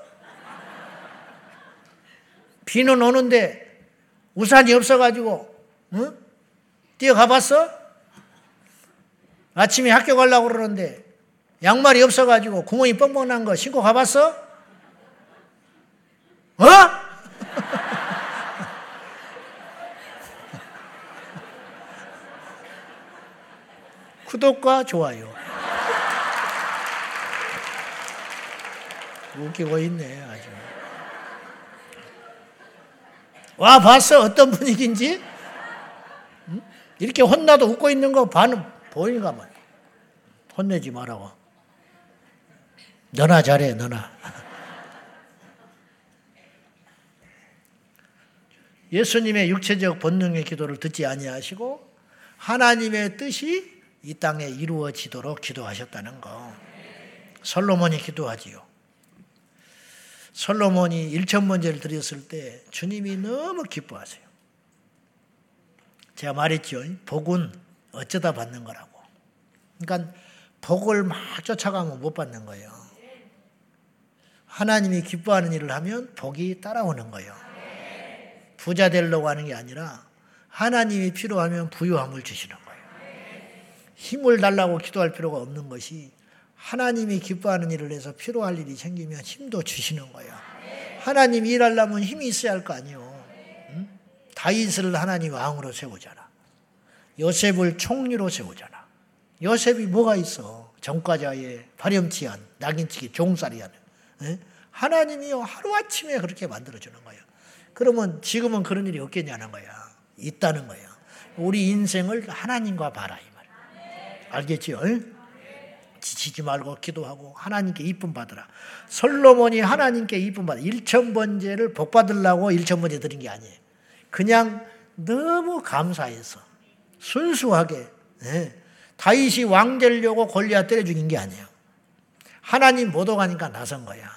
비는 오는데 우산이 없어가지고 응? 뛰어가 봤어? 아침에 학교 가려고 그러는데 양말이 없어가지고 구멍이 뻥뻥 난 거 신고 가봤어? 어? 구독과 좋아요. 웃기고 있네, 아주. 와, 봤어? 어떤 분위기인지? 응? 이렇게 혼나도 웃고 있는 거 반은 보이는가 말 혼내지 말라고. 너나 잘해, 너나. 예수님의 육체적 본능의 기도를 듣지 아니하시고 하나님의 뜻이 이 땅에 이루어지도록 기도하셨다는 거. 솔로몬이 기도하지요. 솔로몬이 일천번제를 드렸을 때 주님이 너무 기뻐하세요. 제가 말했죠. 복은 어쩌다 받는 거라고. 그러니까 복을 막 쫓아가면 못 받는 거예요. 하나님이 기뻐하는 일을 하면 복이 따라오는 거예요. 부자 되려고 하는 게 아니라 하나님이 필요하면 부유함을 주시는 거예요. 힘을 달라고 기도할 필요가 없는 것이 하나님이 기뻐하는 일을 해서 필요할 일이 생기면 힘도 주시는 거예요. 하나님이 일하려면 힘이 있어야 할 거 아니에요. 응? 다윗을 하나님 왕으로 세우잖아. 요셉을 총리로 세우잖아. 요셉이 뭐가 있어? 정과자의 파렴치한 낙인치기 종살이 하는. 에? 하나님이요 하루아침에 그렇게 만들어주는 거예요. 그러면 지금은 그런 일이 없겠냐는 거야. 있다는 거야. 우리 인생을 하나님과 봐라 이 말. 알겠지요? 지치지 말고 기도하고 하나님께 이쁨 받으라. 솔로몬이 하나님께 이쁨 받아. 일천 번제를 복 받으려고 일천 번제 드린 게 아니에요. 그냥 너무 감사해서 순수하게 예. 다윗이 왕 되려고 골리앗 때려 죽인 게 아니에요. 하나님 못 오가니까 나선 거야.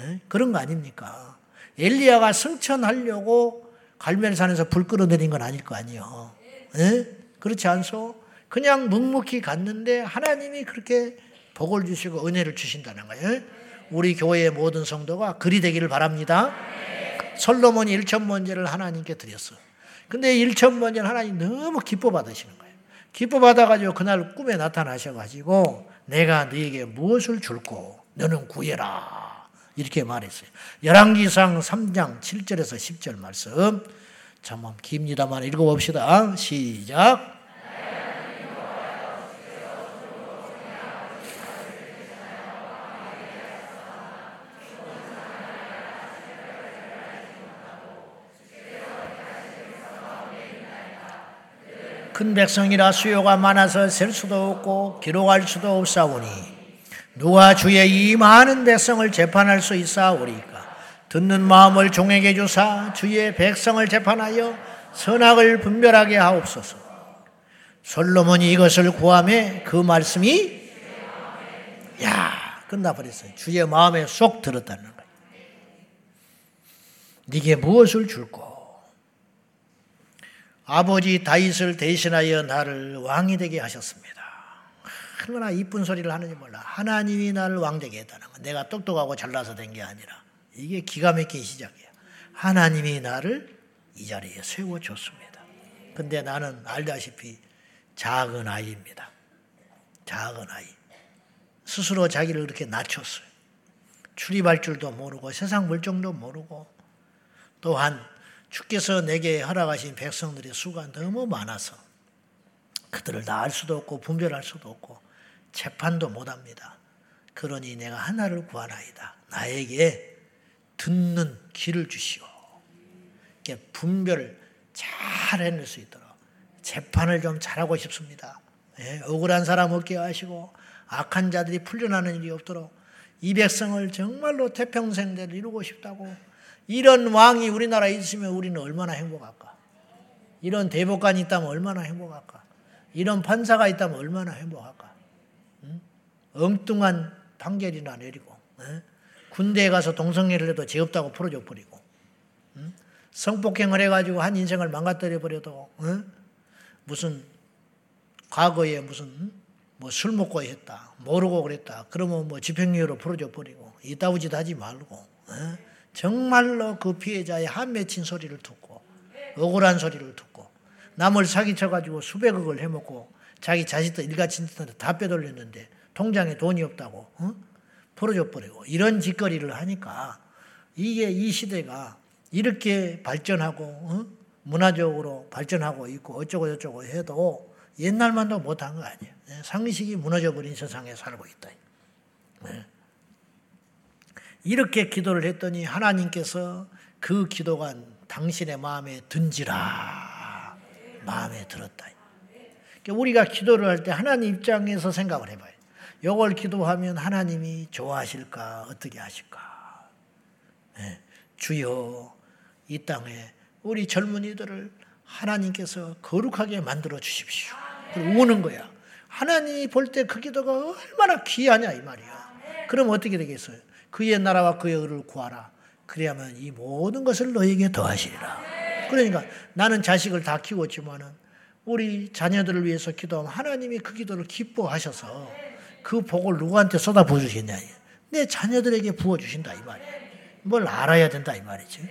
예? 그런 거 아닙니까? 엘리야가 승천하려고 갈멜산에서 불 끌어내린 건 아닐 거 아니에요. 예? 그렇지 않소? 그냥 묵묵히 갔는데 하나님이 그렇게 복을 주시고 은혜를 주신다는 거예요. 우리 교회의 모든 성도가 그리 되기를 바랍니다. 솔로몬이 일천 번제를 하나님께 드렸어. 근데 일천 번제는 하나님 너무 기뻐 받으시는 거예요. 기뻐 받아가지고 그날 꿈에 나타나셔가지고 내가 너에게 무엇을 줄고 너는 구해라. 이렇게 말했어요. 열왕기상 3장 7절에서 10절 말씀. 참 깁니다만 읽어봅시다. 시작. 큰 백성이라 수요가 많아서 셀 수도 없고 기록할 수도 없사오니 누가 주의 이 많은 백성을 재판할 수 있사오리까 듣는 마음을 종에게 주사 주의 백성을 재판하여 선악을 분별하게 하옵소서. 솔로몬이 이것을 구함에 그 말씀이 야 끝나버렸어요. 주의 마음에 쏙 들었다는 거예요. 네게 무엇을 줄고 아버지 다윗을 대신하여 나를 왕이 되게 하셨습니다. 얼마나 이쁜 소리를 하는지 몰라. 하나님이 나를 왕 되게 했다는 거. 내가 똑똑하고 잘나서 된 게 아니라 이게 기가 막힌 시작이야. 하나님이 나를 이 자리에 세워줬습니다. 근데 나는 알다시피 작은 아이입니다. 작은 아이. 스스로 자기를 이렇게 낮췄어요. 출입할 줄도 모르고 세상 물정도 모르고 또한 주께서 내게 허락하신 백성들의 수가 너무 많아서 그들을 다 알 수도 없고 분별할 수도 없고 재판도 못합니다. 그러니 내가 하나를 구하나이다. 나에게 듣는 귀를 주시오. 분별을 잘 해낼 수 있도록 재판을 좀 잘하고 싶습니다. 예, 억울한 사람 없게 하시고 악한 자들이 풀려나는 일이 없도록 이 백성을 정말로 태평생대를 이루고 싶다고 이런 왕이 우리나라에 있으면 우리는 얼마나 행복할까? 이런 대법관이 있다면 얼마나 행복할까? 이런 판사가 있다면 얼마나 행복할까? 응? 엉뚱한 판결이나 내리고 응? 군대에 가서 동성애를 해도 죄 없다고 풀어줘 버리고 응? 성폭행을 해가지고 한 인생을 망가뜨려 버려도 무슨 과거에 무슨 뭐 술 먹고 했다 모르고 그랬다 그러면 뭐 집행유예로 풀어줘 버리고 이따위 짓 하지 말고 정말로 그 피해자의 한 맺힌 소리를 듣고 억울한 소리를 듣고 남을 사기쳐가지고 수백억을 해먹고 자기 자식들 일가친한테 다 빼돌렸는데 통장에 돈이 없다고 어? 풀어줘 버리고 이런 짓거리를 하니까 이게 이 시대가 이렇게 발전하고 어? 문화적으로 발전하고 있고 어쩌고 저쩌고 해도 옛날만도 못한 거 아니에요. 상식이 무너져 버린 세상에 살고 있다. 네. 이렇게 기도를 했더니 하나님께서 그 기도가 당신의 마음에 든지라 마음에 들었다. 그러니까 우리가 기도를 할 때 하나님 입장에서 생각을 해봐요. 이걸 기도하면 하나님이 좋아하실까 어떻게 하실까? 네. 주여 이 땅에 우리 젊은이들을 하나님께서 거룩하게 만들어 주십시오. 우는 거야. 하나님이 볼 때 그 기도가 얼마나 귀하냐 이 말이야. 그럼 어떻게 되겠어요? 그의 나라와 그의 의를 구하라. 그래야만 이 모든 것을 너에게 더하시리라. 그러니까 나는 자식을 다 키웠지만은 우리 자녀들을 위해서 기도하면 하나님이 그 기도를 기뻐하셔서 그 복을 누구한테 쏟아 부어 주겠냐. 내 자녀들에게 부어 주신다 이 말이야. 뭘 알아야 된다 이 말이지.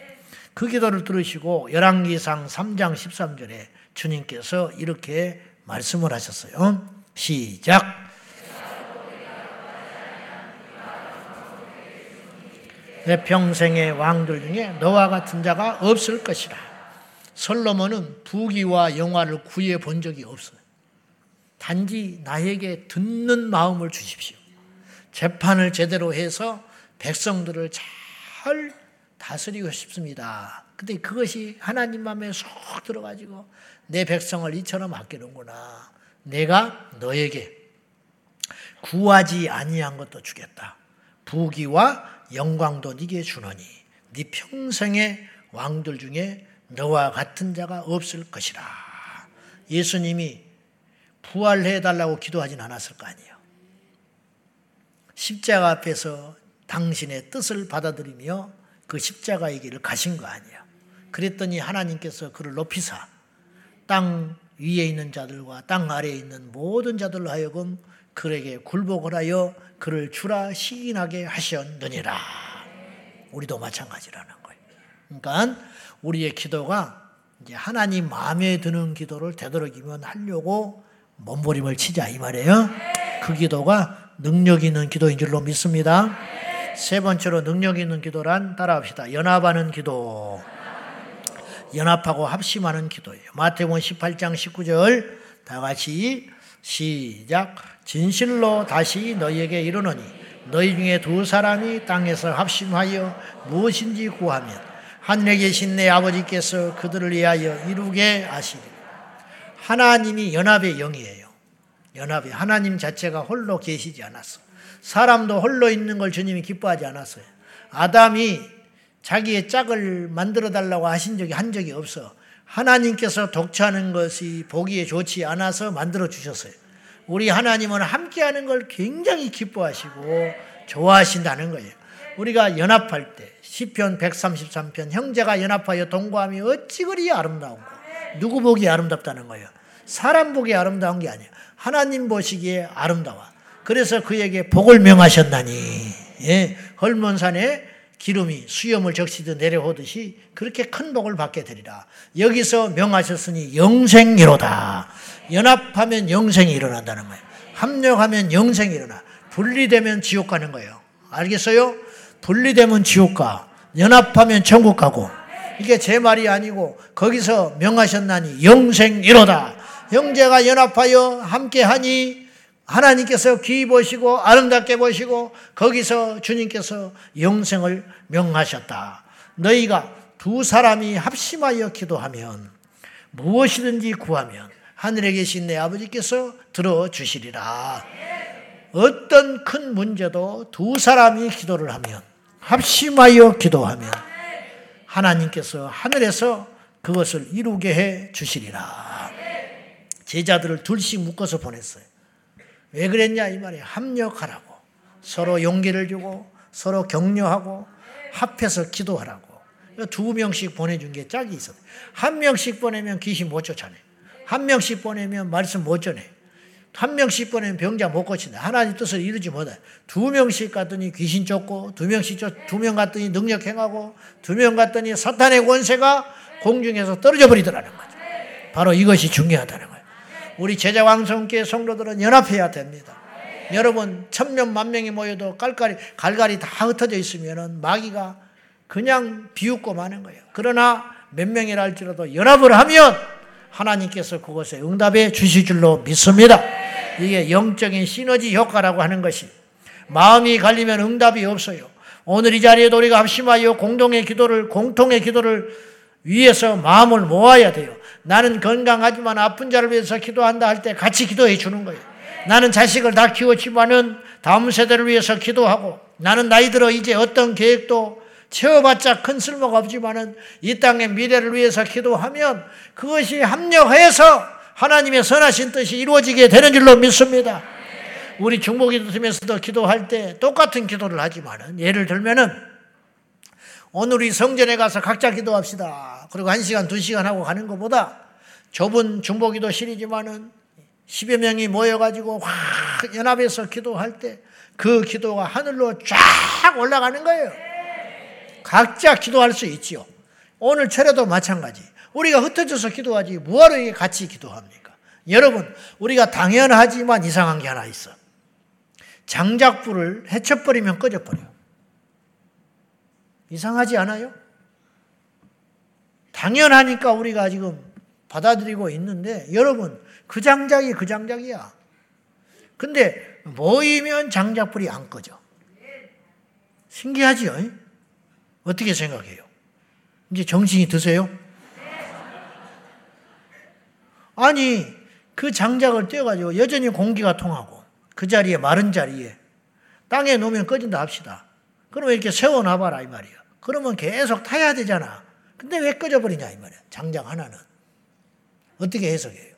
그 기도를 들으시고 열왕기상 3장 13절에 주님께서 이렇게 말씀을 하셨어요. 시작. 내 평생의 왕들 중에 너와 같은 자가 없을 것이라. 솔로몬은 부귀와 영화를 구해 본 적이 없어요. 단지 나에게 듣는 마음을 주십시오. 재판을 제대로 해서 백성들을 잘 다스리고 싶습니다. 근데 그것이 하나님 마음에 쏙 들어가지고 내 백성을 이처럼 아끼는구나. 내가 너에게 구하지 아니한 것도 주겠다. 부귀와 영광도 네게 주노니 네 평생의 왕들 중에 너와 같은 자가 없을 것이라. 예수님이 부활해 달라고 기도하진 않았을 거 아니에요. 십자가 앞에서 당신의 뜻을 받아들이며 그 십자가의 길을 가신 거 아니에요. 그랬더니 하나님께서 그를 높이사 땅 위에 있는 자들과 땅 아래에 있는 모든 자들로 하여금 그에게 굴복을 하여 그를 주라 시인하게 하셨느니라. 우리도 마찬가지라는 거예요. 그러니까 우리의 기도가 이제 하나님 마음에 드는 기도를 되도록이면 하려고 몸부림을 치자 이 말이에요. 그 기도가 능력 있는 기도인 줄로 믿습니다. 세 번째로 능력 있는 기도란 따라합시다. 연합하는 기도. 연합하고 합심하는 기도예요. 마태복음 18장 19절 다 같이 시작. 진실로 다시 너희에게 이르노니 너희 중에 두 사람이 땅에서 합심하여 무엇인지 구하면 하늘에 계신 내 아버지께서 그들을 위하여 이루게 하시리. 하나님이 연합의 영이에요. 연합이 하나님 자체가 홀로 계시지 않았어. 사람도 홀로 있는 걸 주님이 기뻐하지 않았어요. 아담이 자기의 짝을 만들어 달라고 하신 적이 한 적이 없어. 하나님께서 독차하는 것이 보기에 좋지 않아서 만들어 주셨어요. 우리 하나님은 함께하는 걸 굉장히 기뻐하시고 좋아하신다는 거예요. 우리가 연합할 때 시편 133편 형제가 연합하여 동거함이 어찌 그리 아름다운고 누구 보기에 아름답다는 거예요. 사람 보기에 아름다운 게 아니에요. 하나님 보시기에 아름다워. 그래서 그에게 복을 명하셨나니 예, 헐몬산에 기름이 수염을 적시듯 내려오듯이 그렇게 큰 복을 받게 되리라. 여기서 명하셨으니 영생이로다. 연합하면 영생이 일어난다는 거예요. 합력하면 영생이 일어나. 분리되면 지옥 가는 거예요. 알겠어요? 분리되면 지옥 가. 연합하면 천국 가고. 이게 제 말이 아니고 거기서 명하셨나니 영생이로다. 형제가 연합하여 함께하니 하나님께서 귀 보시고 아름답게 보시고 거기서 주님께서 영생을 명하셨다. 너희가 두 사람이 합심하여 기도하면 무엇이든지 구하면 하늘에 계신 내 아버지께서 들어주시리라. 어떤 큰 문제도 두 사람이 기도를 하면 합심하여 기도하면 하나님께서 하늘에서 그것을 이루게 해 주시리라. 제자들을 둘씩 묶어서 보냈어요. 왜 그랬냐 이 말이에요. 합력하라고. 서로 용기를 주고 서로 격려하고 합해서 기도하라고. 두 명씩 보내준 게 짝이 있어요. 한 명씩 보내면 귀신 못 쫓아내. 한 명씩 보내면 말씀 못 전해. 한 명씩 보내면 병자 못 고친다. 하나님 뜻을 이루지 못해. 두 명씩 갔더니 귀신 쫓고, 두 명씩 두명 갔더니 능력 행하고, 두 명 갔더니 사탄의 권세가 공중에서 떨어져 버리더라는 거죠. 바로 이것이 중요하다는 거예요. 우리 제자 왕성교회 성도들은 연합해야 됩니다. 여러분 천명 만명이 모여도 깔깔이 갈갈이 다 흩어져 있으면은 마귀가 그냥 비웃고 마는 거예요. 그러나 몇 명이라 할지라도 연합을 하면 하나님께서 그것에 응답해 주실 줄로 믿습니다. 이게 영적인 시너지 효과라고 하는 것이 마음이 갈리면 응답이 없어요. 오늘 이 자리에도 우리가 합심하여 공동의 기도를 공통의 기도를 위해서 마음을 모아야 돼요. 나는 건강하지만 아픈 자를 위해서 기도한다 할 때 같이 기도해 주는 거예요. 나는 자식을 다 키웠지만은 다음 세대를 위해서 기도하고 나는 나이 들어 이제 어떤 계획도 채워봤자 큰 쓸모가 없지만은 이 땅의 미래를 위해서 기도하면 그것이 합력해서 하나님의 선하신 뜻이 이루어지게 되는 줄로 믿습니다. 우리 중보기도 팀에서도 기도할 때 똑같은 기도를 하지만은 예를 들면은 오늘 우리 성전에 가서 각자 기도합시다. 그리고 한 시간, 두 시간 하고 가는 것보다 좁은 중보기도 실이지만은 10여 명이 모여가지고 확 연합해서 기도할 때 그 기도가 하늘로 쫙 올라가는 거예요. 각자 기도할 수 있지요. 오늘 철에도 마찬가지. 우리가 흩어져서 기도하지 뭐하러 같이 기도합니까? 여러분, 우리가 당연하지만 이상한 게 하나 있어. 장작불을 해쳐버리면 꺼져버려. 이상하지 않아요? 당연하니까 우리가 지금 받아들이고 있는데 여러분 그 장작이 그 장작이야. 근데 모이면 장작불이 안 꺼져. 신기하지요? 어떻게 생각해요? 이제 정신이 드세요? 아니, 그 장작을 떼어가지고 여전히 공기가 통하고 그 자리에 마른 자리에 땅에 놓으면 꺼진다 합시다. 그러면 이렇게 세워놔봐라 이 말이야. 그러면 계속 타야 되잖아. 근데 왜 꺼져버리냐 이 말이야. 장작 하나는. 어떻게 해석해요?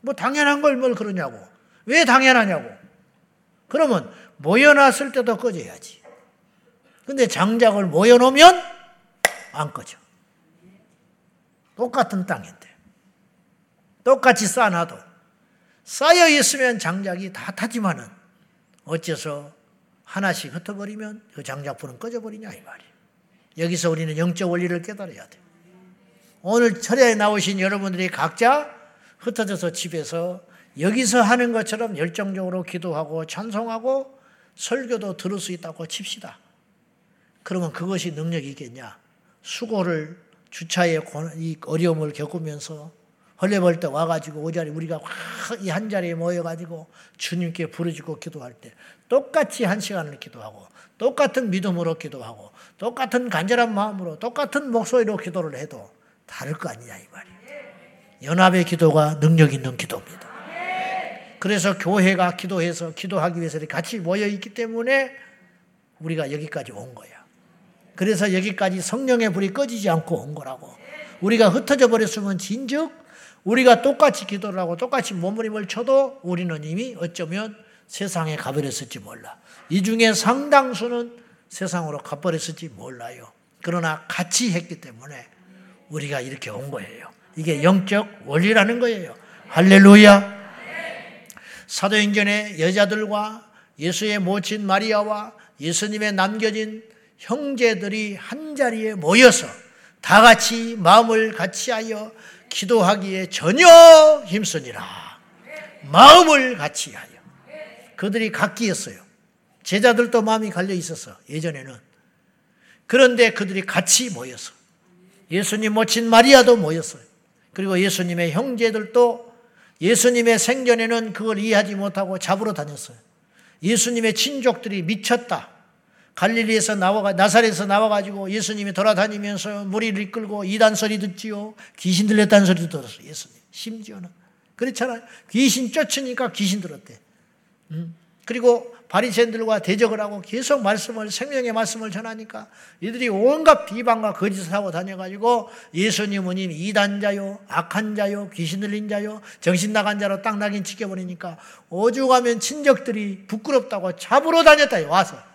뭐 당연한 걸 뭘 그러냐고. 왜 당연하냐고. 그러면 모여놨을 때도 꺼져야지. 근데 장작을 모여놓으면 안 꺼져. 똑같은 땅인데. 똑같이 쌓아놔도 쌓여 있으면 장작이 다 타지만은 어째서 하나씩 흩어버리면 그 장작불은 꺼져버리냐 이 말이에요. 여기서 우리는 영적 원리를 깨달아야 돼. 오늘 철야에 나오신 여러분들이 각자 흩어져서 집에서 여기서 하는 것처럼 열정적으로 기도하고 찬송하고 설교도 들을 수 있다고 칩시다. 그러면 그것이 능력이겠냐? 수고를 주차의 어려움을 겪으면서 헐레벌떡 와가지고 오자리 우리가 이 한 자리에 모여가지고 주님께 부르짖고 기도할 때 똑같이 한 시간을 기도하고 똑같은 믿음으로 기도하고 똑같은 간절한 마음으로 똑같은 목소리로 기도를 해도 다를 거 아니냐 이 말이에요. 연합의 기도가 능력 있는 기도입니다. 그래서 교회가 기도해서 기도하기 위해서 같이 모여 있기 때문에 우리가 여기까지 온 거야. 그래서 여기까지 성령의 불이 꺼지지 않고 온 거라고. 우리가 흩어져 버렸으면 진즉 우리가 똑같이 기도를 하고 똑같이 몸부림을 쳐도 우리는 이미 어쩌면 세상에 가버렸을지 몰라. 이 중에 상당수는 세상으로 가버렸을지 몰라요. 그러나 같이 했기 때문에 우리가 이렇게 온 거예요. 이게 영적 원리라는 거예요. 할렐루야. 사도행전의 여자들과 예수의 모친 마리아와 예수님의 남겨진 형제들이 한 자리에 모여서 다 같이 마음을 같이하여 기도하기에 전혀 힘쓰니라. 마음을 같이 하여. 그들이 각기였어요. 제자들도 마음이 갈려 있었어. 예전에는. 그런데 그들이 같이 모여서 예수님 모친 마리아도 모였어요. 그리고 예수님의 형제들도 예수님의 생전에는 그걸 이해하지 못하고 잡으러 다녔어요. 예수님의 친족들이 미쳤다. 갈릴리에서 나와 나사렛에서 나와 가지고 예수님이 돌아다니면서 무리를 이끌고 이단 소리 듣지요. 귀신 들렸다는 소리도 들었어요. 예수님. 심지어는 그렇잖아요. 귀신 쫓으니까 귀신 들었대. 음. 그리고 바리새인들과 대적을 하고 계속 말씀을 생명의 말씀을 전하니까 이들이 온갖 비방과 거짓을 하고 다녀가지고 예수님은 이단자요, 악한 자요, 귀신 들린 자요, 정신 나간 자로 딱 낙인 찍혀버리니까 오죽하면 친척들이 부끄럽다고 잡으러 다녔다 와서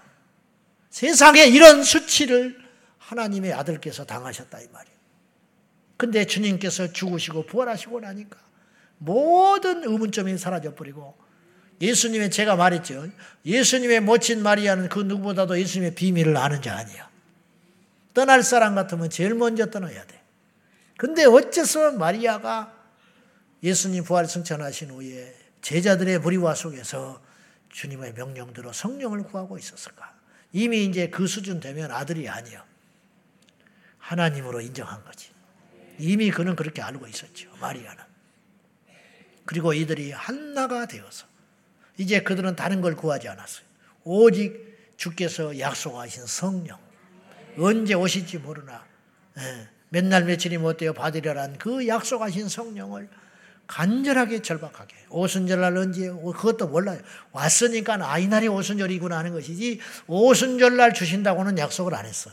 세상에 이런 수치를 하나님의 아들께서 당하셨다 이 말이에요. 근데 주님께서 죽으시고 부활하시고 나니까 모든 의문점이 사라져 버리고 예수님의 제가 말했죠. 예수님의 모친 마리아는 그 누구보다도 예수님의 비밀을 아는 자 아니야. 떠날 사람 같으면 제일 먼저 떠나야 돼. 근데 어째서 마리아가 예수님 부활 승천하신 후에 제자들의 무리와 속에서 주님의 명령대로 성령을 구하고 있었을까? 이미 이제 그 수준 되면 아들이 아니요. 하나님으로 인정한 거지. 이미 그는 그렇게 알고 있었죠. 마리아는. 그리고 이들이 한나가 되어서 이제 그들은 다른 걸 구하지 않았어요. 오직 주께서 약속하신 성령. 언제 오실지 모르나 예, 맨날 며칠이 못 되어 받으려란 그 약속하신 성령을 간절하게 절박하게 오순절날 언제 그것도 몰라요. 왔으니까 아 이날이 오순절이구나 하는 것이지 오순절날 주신다고는 약속을 안 했어.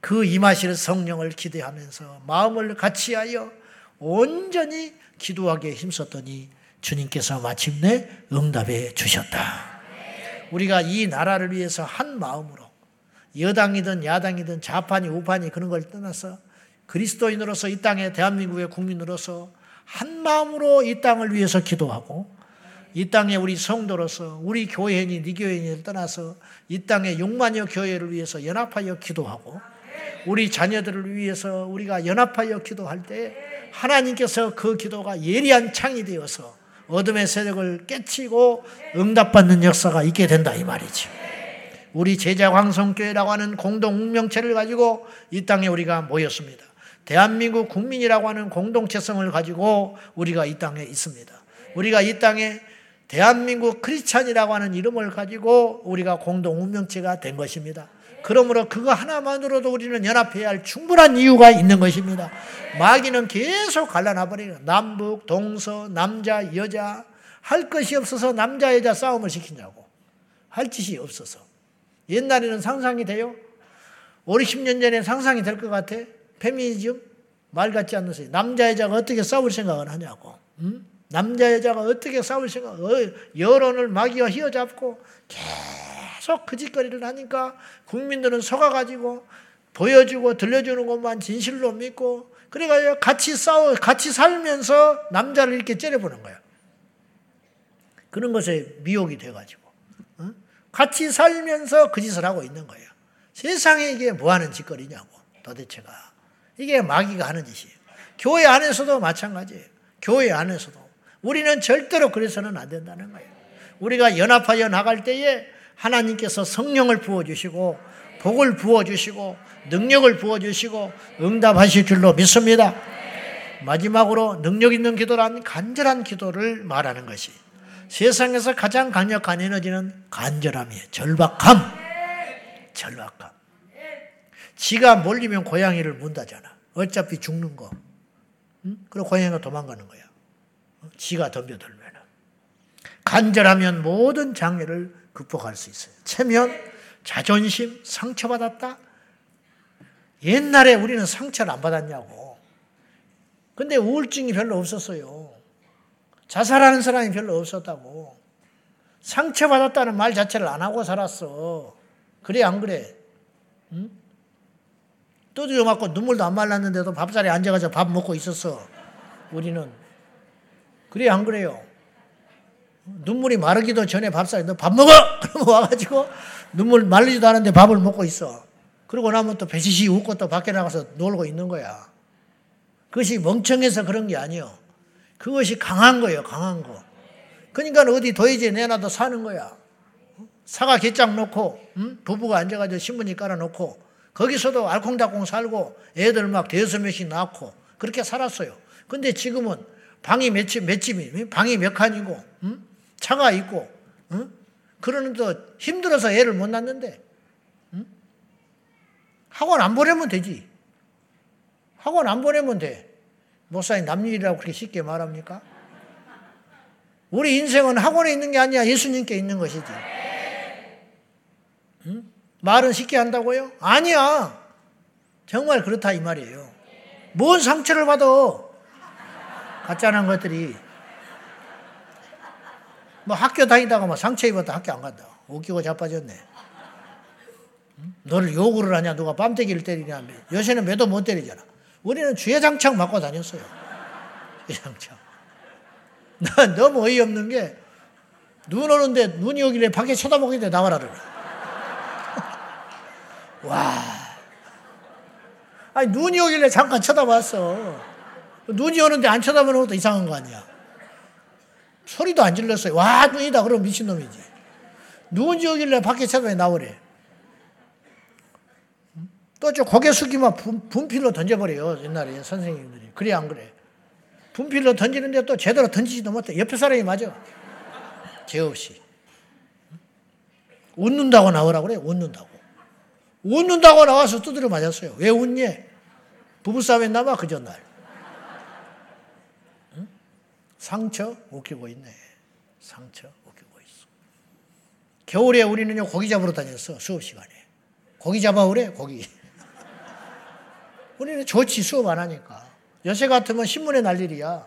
그 임하실 성령을 기대하면서 마음을 같이하여 온전히 기도하기에 힘썼더니 주님께서 마침내 응답해 주셨다. 우리가 이 나라를 위해서 한 마음으로 여당이든 야당이든 좌판이 우판이 그런 걸 떠나서 그리스도인으로서 이 땅에 대한민국의 국민으로서 한 마음으로 이 땅을 위해서 기도하고 이 땅에 우리 성도로서 우리 교회인이 네 교회인을 떠나서 이 땅에 6만여 교회를 위해서 연합하여 기도하고 우리 자녀들을 위해서 우리가 연합하여 기도할 때 하나님께서 그 기도가 예리한 창이 되어서 어둠의 세력을 깨치고 응답받는 역사가 있게 된다 이 말이죠. 우리 제자 광성교회라고 하는 공동 운명체를 가지고 이 땅에 우리가 모였습니다. 대한민국 국민이라고 하는 공동체성을 가지고 우리가 이 땅에 있습니다. 우리가 이 땅에 대한민국 크리스찬이라고 하는 이름을 가지고 우리가 공동 운명체가 된 것입니다. 그러므로 그거 하나만으로도 우리는 연합해야 할 충분한 이유가 있는 것입니다. 마귀는 계속 갈라놔버리는 남북, 동서, 남자, 여자 할 것이 없어서 남자, 여자 싸움을 시키냐고. 할 짓이 없어서. 옛날에는 상상이 돼요? 5, 60년 전에 상상이 될 것 같아? 페미니즘? 말 같지 않는 소리. 남자, 여자가 어떻게 싸울 생각을 하냐고. 응? 남자, 여자가 어떻게 싸울 생각, 어, 여론을 마귀와 휘어잡고 계속 그 짓거리를 하니까 국민들은 속아가지고 보여주고 들려주는 것만 진실로 믿고 그래가 같이 싸워, 같이 살면서 남자를 이렇게 째려보는 거야. 그런 것에 미혹이 돼가지고. 같이 살면서 그 짓을 하고 있는 거예요. 세상에 이게 뭐 하는 짓거리냐고, 도대체가. 이게 마귀가 하는 짓이에요. 교회 안에서도 마찬가지예요. 교회 안에서도. 우리는 절대로 그래서는 안 된다는 거예요. 우리가 연합하여 나갈 때에 하나님께서 성령을 부어주시고, 복을 부어주시고, 능력을 부어주시고, 응답하실 줄로 믿습니다. 마지막으로 능력 있는 기도란 간절한 기도를 말하는 것이 세상에서 가장 강력한 에너지는 간절함이에요. 절박함. 절박함. 지가 몰리면 고양이를 문다잖아. 어차피 죽는 거. 응? 그리고 고양이가 도망가는 거야. 지가 덤벼들면. 간절하면 모든 장애를 극복할 수 있어요. 체면, 자존심, 상처받았다. 옛날에 우리는 상처를 안 받았냐고. 근데 우울증이 별로 없었어요. 자살하는 사람이 별로 없었다고. 상처받았다는 말 자체를 안 하고 살았어. 그래, 안 그래? 응? 두드려 맞고 눈물도 안 말랐는데도 밥자리에 앉아가지고 밥 먹고 있었어. 우리는. 그래, 안 그래요? 눈물이 마르기도 전에 밥상에 너 밥 먹어! 그러면 와가지고 눈물 말리지도 않은데 밥을 먹고 있어. 그러고 나면 또 배시시 웃고 또 밖에 나가서 놀고 있는 거야. 그것이 멍청해서 그런 게 아니요. 그것이 강한 거예요, 강한 거. 그러니까 어디 도예지에 내놔도 사는 거야. 사과 갯장 놓고, 응? 부부가 앉아가지고 신문지 깔아놓고, 거기서도 알콩달콩 살고, 애들 막 대여섯 명씩 낳고, 그렇게 살았어요. 근데 지금은 방이 몇 집, 몇 집이, 방이 몇 칸이고, 응? 차가 있고, 응? 그러는데 힘들어서 애를 못 낳는데, 응? 학원 안 보내면 되지. 학원 안 보내면 돼. 목사님 남일이라고 그렇게 쉽게 말합니까? 우리 인생은 학원에 있는 게 아니야. 예수님께 있는 것이지. 응? 말은 쉽게 한다고요? 아니야. 정말 그렇다 이 말이에요. 뭔 상처를 받아? 가짜는 것들이. 뭐 학교 다니다가 뭐 상처 입었다 학교 안 간다. 웃기고 자빠졌네. 응? 너를 요구를 하냐? 누가 뺨때기를 때리냐? 요새는 매도 못 때리잖아. 우리는 주야장창 맞고 다녔어요. 주야장창. 난 너무 어이없는 게, 눈 오는데, 눈이 오길래 밖에 쳐다보길래 나와라 그래. 와. 아니, 눈이 오길래 잠깐 쳐다봤어. 눈이 오는데 안 쳐다보는 것도 이상한 거 아니야. 소리도 안 질렀어요. 와, 눈이다. 그럼 미친놈이지. 눈이 오길래 밖에 쳐다보니 나오래. 또저 고개 숙이면 분, 분필로 던져버려요. 옛날에 선생님들이. 그래, 안 그래? 분필로 던지는데 또 제대로 던지지도 못해. 옆에 사람이 맞아. 죄 없이. 웃는다고 나오라고 그래. 웃는다고. 웃는다고 나와서 두드려 맞았어요. 왜 웃니? 부부싸움에 남아 그 전날. 응? 상처 웃기고 있네. 상처 웃기고 있어. 겨울에 우리는요 고기 잡으러 다녔어 수업 시간에. 고기 잡아 오래 고기. 우리는 좋지 수업 안 하니까. 요새 같으면 신문에 날 일이야.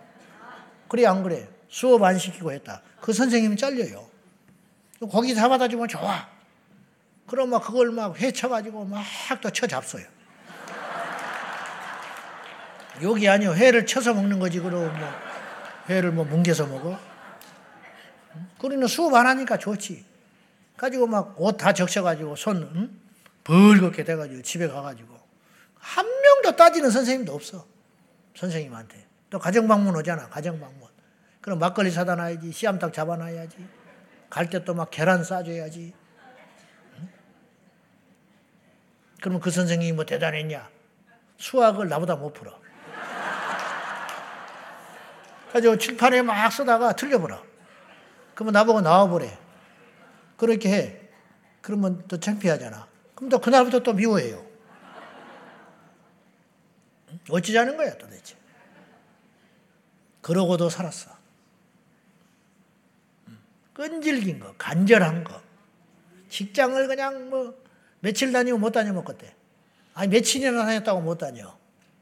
그래 안 그래? 수업 안 시키고 했다. 그 선생님이 잘려요. 거기 잡아다 주면 좋아. 그럼 막 그걸 막 회쳐가지고 막 또 쳐 잡숴요. 여기 아니요. 회를 쳐서 먹는 거지. 그럼 뭐 회를 뭐 뭉개서 먹어. 그러는 수업 안 하니까 좋지. 가지고 막 옷 다 적셔가지고 손 응? 벌겋게 돼가지고 집에 가가지고 한 명도 따지는 선생님도 없어. 선생님한테. 또 가정 방문 오잖아. 가정 방문. 그럼 막걸리 사다 놔야지. 씨암탉 잡아놔야지. 갈 때 또 막 계란 싸줘야지. 응? 그러면 그 선생님이 뭐 대단했냐? 수학을 나보다 못 풀어. 가지고 칠판에 막 쓰다가 틀려버려. 그러면 나보고 나와보래. 그렇게 해. 그러면 또 창피하잖아. 그럼 또 그날부터 또 미워해요. 어찌자는 거야 도대체. 그러고도 살았어. 끈질긴 거, 간절한 거. 직장을 그냥 뭐 며칠 다니고 못 다녀 먹겠대. 아니 며칠이나 다녔다고 못 다녀.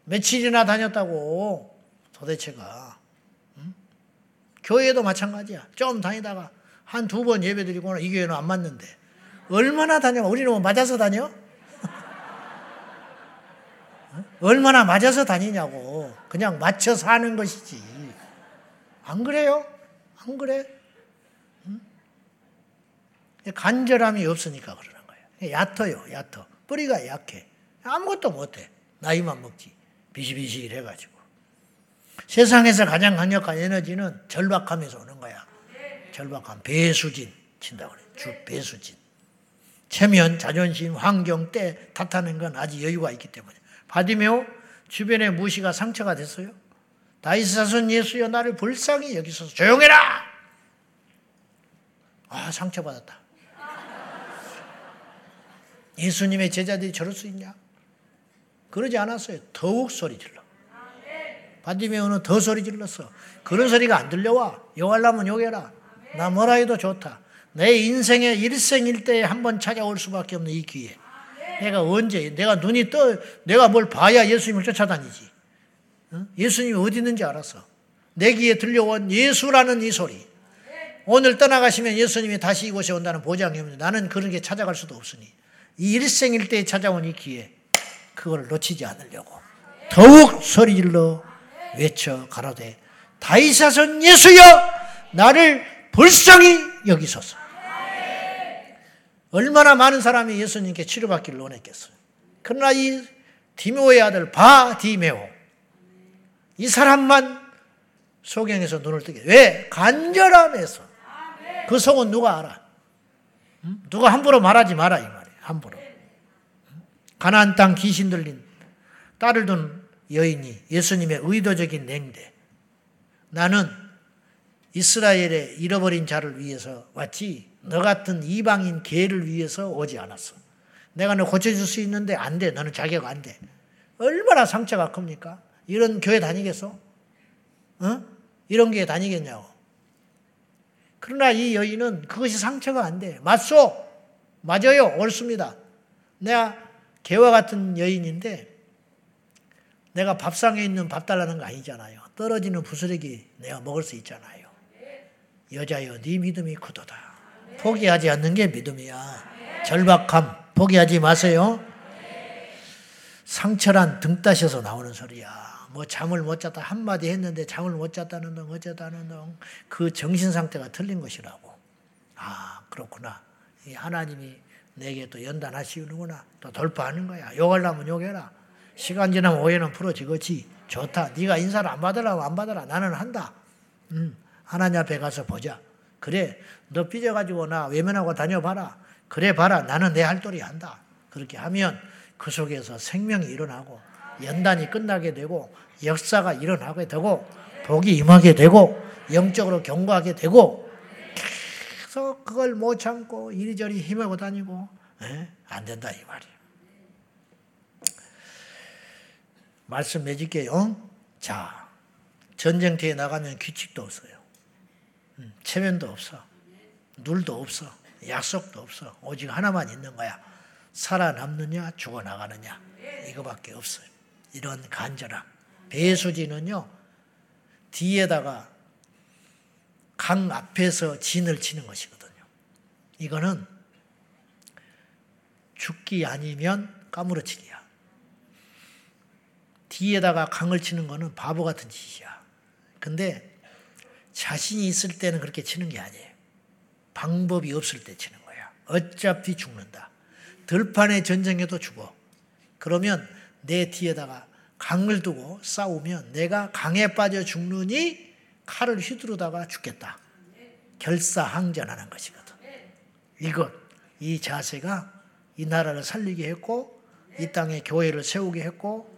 며칠이나 다녔다고 도대체가. 응? 교회도 마찬가지야. 좀 다니다가 한 두 번 예배 드리고는 이 교회는 안 맞는데. 얼마나 다녀? 우리는 뭐 맞아서 다녀? 얼마나 맞아서 다니냐고. 그냥 맞춰 사는 것이지. 안 그래요? 안 그래? 간절함이 없으니까 거예요. 얕아요, 얕아. 뿌리가 약해. 아무것도 못해. 나이만 먹지. 비실비실 해가지고. 세상에서 가장 강력한 에너지는 절박함에서 오는 거야. 절박함. 배수진 친다고 그래. 주 배수진. 체면, 자존심, 환경, 때 탓하는 건 아직 여유가 있기 때문에. 바디메오 주변의 무시가 상처가 됐어요. 다이스 사손 예수여 나를 불쌍히 여기서 조용해라. 아 상처받았다. 예수님의 제자들이 저럴 수 있냐? 그러지 않았어요. 더욱 소리 질러. 바디메오는 더 소리 질렀어. 그런 소리가 안 들려와. 욕하려면 욕해라. 나 뭐라 해도 좋다. 내 인생의 일생일대에 한 번 찾아올 수밖에 없는 이 기회. 내가 언제, 내가 눈이 떠, 내가 뭘 봐야 예수님을 쫓아다니지. 예수님이 어디 있는지 알았어. 내 귀에 들려온 예수라는 이 소리. 오늘 떠나가시면 예수님이 다시 이곳에 온다는 보장이 없는데 나는 그런 게 찾아갈 수도 없으니. 이 일생일대에 찾아온 이 기회, 그걸 놓치지 않으려고 더욱 소리질러 외쳐 가로되 다이사선 예수여 나를 불쌍히 여기소서. 얼마나 많은 사람이 예수님께 치료받기를 원했겠어요. 그러나 이 디메오의 아들 바 디메오 이 사람만 소경에서 눈을 뜨게 왜 간절함에서 그 속은 누가 알아? 누가 함부로 말하지 마라. 함부로. 가나안 땅 귀신 들린 딸을 둔 여인이 예수님의 의도적인 냉대. 나는 이스라엘의 잃어버린 자를 위해서 왔지 너 같은 이방인 개를 위해서 오지 않았어. 내가 너 고쳐줄 수 있는데 안 돼. 너는 자격 안 돼. 얼마나 상처가 큽니까? 이런 교회 다니겠어? 어? 이런 교회 다니겠냐고. 그러나 이 여인은 그것이 상처가 안 돼. 맞소. 맞아요. 옳습니다. 내가 개와 같은 여인인데 내가 밥상에 있는 밥 달라는 거 아니잖아요. 떨어지는 부스러기 내가 먹을 수 있잖아요. 여자여 네 믿음이 크도다. 포기하지 않는 게 믿음이야. 절박함 포기하지 마세요. 상처란 등 따셔서 나오는 소리야. 뭐 잠을 못 잤다 한마디 했는데 잠을 못 잤다는 둥 어쩌다는 둥 그 정신 상태가 틀린 것이라고. 아 그렇구나. 하나님이 내게 또 연단하시는구나. 또 돌파하는 거야. 욕하려면 욕해라. 시간 지나면 오해는 풀어지겠지. 좋다. 네가 인사를 안 받으라고 안 받으라. 나는 한다. 음, 하나님 앞에 가서 보자. 그래, 너 삐져가지고 나 외면하고 다녀봐라. 그래 봐라. 나는 내 할 도리 한다. 그렇게 하면 그 속에서 생명이 일어나고 연단이 끝나게 되고 역사가 일어나게 되고 복이 임하게 되고 영적으로 경고하게 되고 계속 그걸 못 참고 이리저리 힘하고 다니고 에? 예? 안 된다 이 말이에요. 말씀 맺을게요. 자, 전쟁터에 나가면 규칙도 없어요. 음, 체면도 없어. 눌도 없어. 약속도 없어. 오직 하나만 있는 거야. 살아남느냐, 죽어나가느냐. 이거밖에 없어요. 이런 간절함. 배수진은요, 뒤에다가 강 앞에서 진을 치는 것이거든요. 이거는 죽기 아니면 까무러치기야. 뒤에다가 강을 치는 거는 바보 같은 짓이야. 근데 자신이 있을 때는 그렇게 치는 게 아니에요. 방법이 없을 때 치는 거야. 어차피 죽는다. 들판의 전쟁에도 죽어. 그러면 내 뒤에다가 강을 두고 싸우면 내가 강에 빠져 죽느니 칼을 휘두르다가 죽겠다. 결사항전하는 것이거든. 이것, 이 자세가 이 나라를 살리게 했고, 이 땅에 교회를 세우게 했고,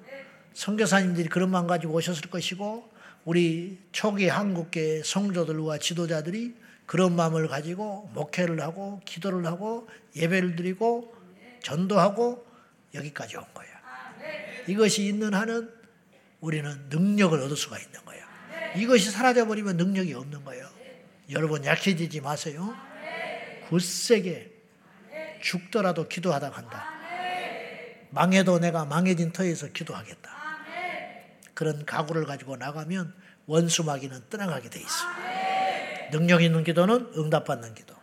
선교사님들이 그런 마음 가지고 오셨을 것이고, 우리 초기 한국계 성도들과 지도자들이 그런 마음을 가지고 목회를 하고, 기도를 하고, 예배를 드리고, 전도하고 여기까지 온 거야. 이것이 있는 한은 우리는 능력을 얻을 수가 있는 거야. 이것이 사라져버리면 능력이 없는 거예요. 여러분 약해지지 마세요. 굳세게 죽더라도 기도하다 간다. 망해도 내가 망해진 터에서 기도하겠다. 그런 각오를 가지고 나가면 원수마귀는 떠나가게 돼 있어. 능력 있는 기도는 응답받는 기도.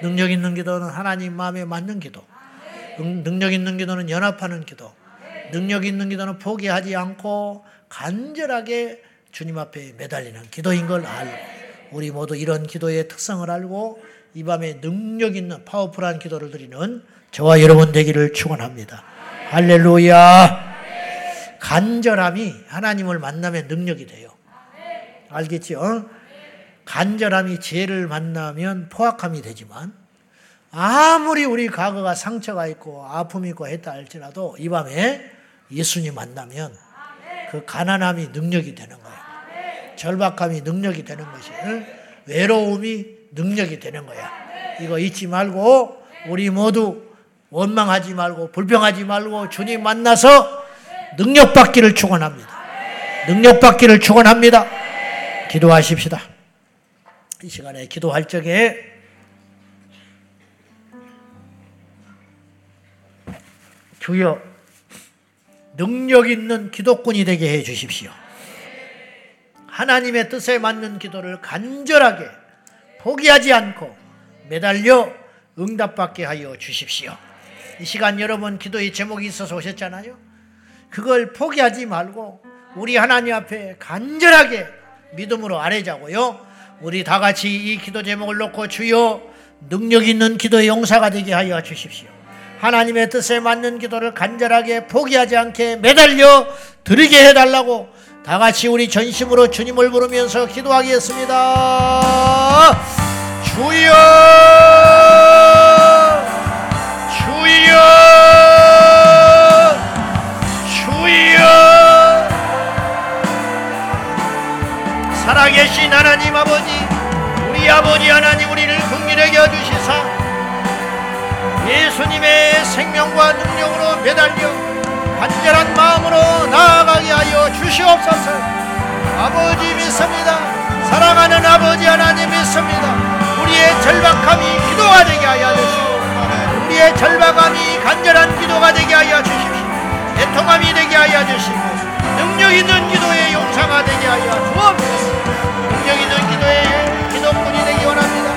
능력 있는 기도는 하나님 마음에 맞는 기도. 능력 있는 기도는 연합하는 기도. 능력 있는 기도는 포기하지 않고 간절하게 주님 앞에 매달리는 기도인 걸 알고 우리 모두 이런 기도의 특성을 알고 이 밤에 능력 있는 파워풀한 기도를 드리는 저와 여러분 되기를 축원합니다. 할렐루야. 간절함이 하나님을 만나면 능력이 돼요. 알겠죠? 간절함이 죄를 만나면 포악함이 되지만 아무리 우리 과거가 상처가 있고 아픔이 있고 했다 할지라도 이 밤에 예수님 만나면 그 가난함이 능력이 되는 거야. 절박함이 능력이 되는 것이 외로움이 능력이 되는 거야. 이거 잊지 말고 우리 모두 원망하지 말고 불평하지 말고 주님 만나서 능력 받기를 축원합니다. 능력 받기를 축원합니다. 기도하십시다. 이 시간에 기도할 적에 주여 능력 있는 기도꾼이 되게 해 주십시오. 하나님의 뜻에 맞는 기도를 간절하게 포기하지 않고 매달려 응답받게 하여 주십시오. 이 시간 여러분 기도의 제목이 있어서 오셨잖아요. 그걸 포기하지 말고 우리 하나님 앞에 간절하게 믿음으로 아뢰자고요. 우리 다 같이 이 기도 제목을 놓고 주여 능력 있는 기도의 용사가 되게 하여 주십시오. 하나님의 뜻에 맞는 기도를 간절하게 포기하지 않게 매달려 드리게 해달라고 다 같이 우리 전심으로 주님을 부르면서 기도하겠습니다. 주여! 주여! 주여! 살아계신 하나님 아버지, 우리 아버지 하나님 우리를 긍휼하게 해주시사 예수님의 생명과 능력으로 매달려 간절한 마음으로 나아가게 하여 주시옵소서. 아버지 믿습니다. 사랑하는 아버지 하나님 믿습니다. 우리의 절박함이 기도가 되게 하여 주시고 우리의 절박함이 간절한 기도가 되게 하여 주십시오. 애통함이 되게 하여 주시고 능력 있는 기도의 용사가 되게 하여 주옵소서. 능력 있는 기도의 기도꾼이 되기 원합니다.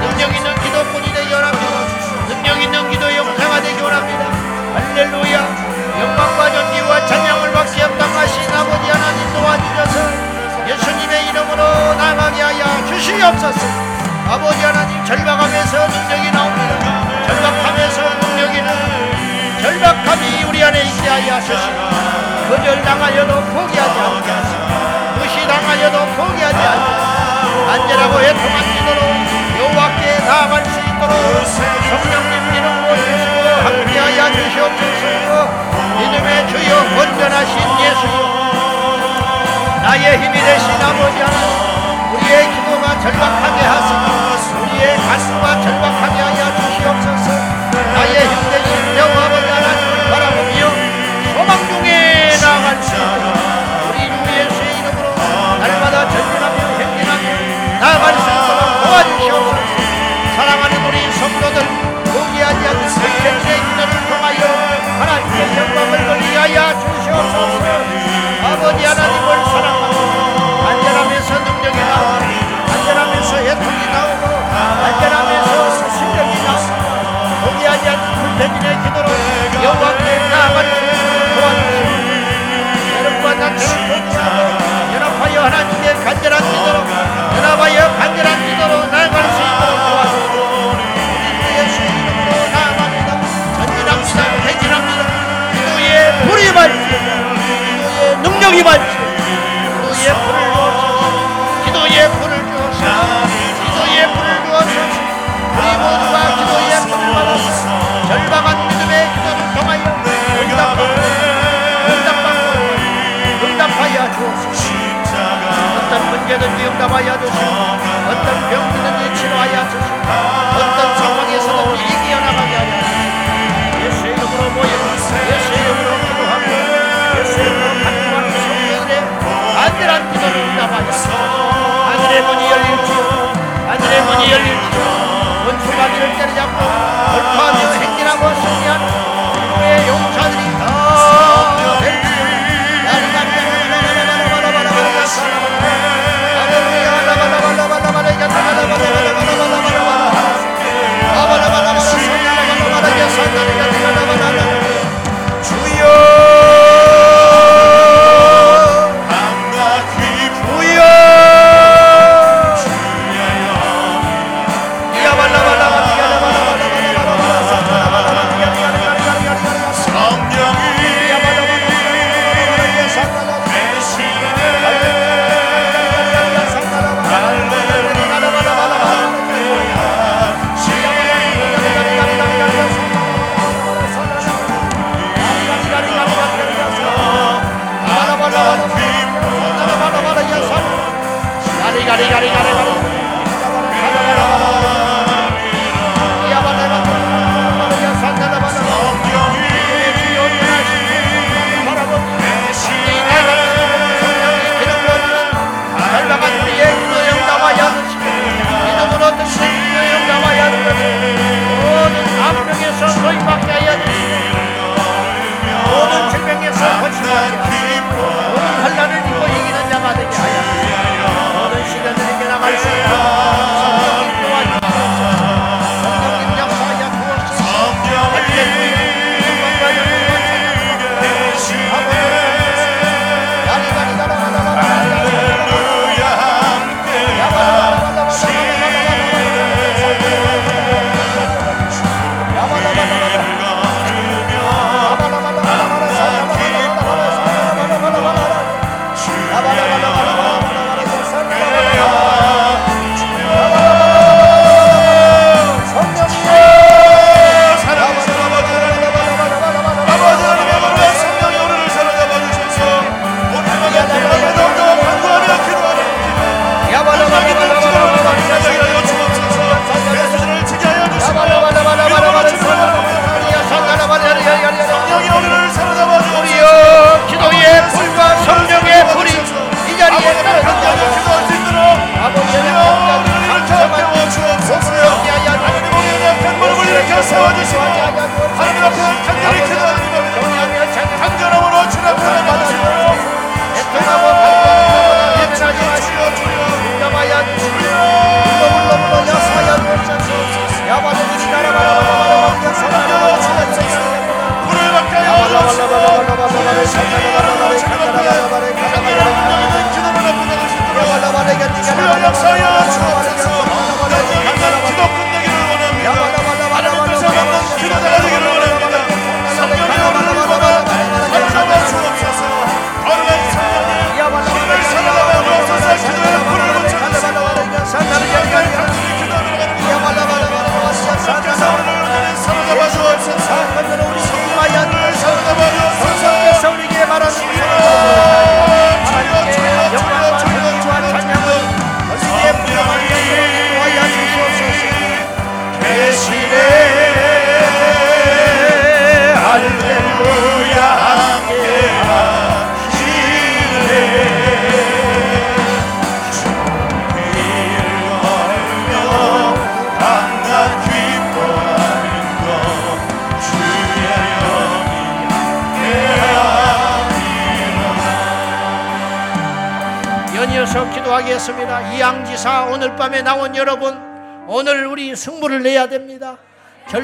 능력 있는 기도꾼이 되기 원합니다. 능력 있는 기도의 용사가 되기 원합니다. 할렐루야. 영광과 찬양을 받게 합당하신 아버지 하나님 도와주셔서 예수님의 이름으로 나가게 하여 주시옵소서. 아버지 하나님 절박함에서 능력이 나옵니다. 절박함에서 능력이 나옵니다. 절박함이 우리 안에 있게 하여 주시고 거절당하여도 포기하지 않게 하시고 무시당하여도 포기하지 않게 안전하고 애통한 기도로 여호와께 나아갈 수 있도록 성령님 이름으로 주시고 함께하여 주시옵소서 믿음의 주여 온전하신 예수여. 나의 힘이 되신 아버지 하나님 우리의 기도가 절박하게 하시고 우리의 가슴과 절박하게 하여 주시옵소서. 나의 힘 되신 여호와 아버지 하나님을 바라보며 소망 중에 나아갈 수 우리 주 예수의 이름으로 날마다 전진하며 행진하며 나아갈 수 있도록 도와주시옵소서. 사랑하는 우리 성도들 포기하지 않는 백현의 불태진의 기도로 여호와께 나아갈 도와주시옵소서 여러분과 나처럼 연합하여 하나님의 간절한 기도로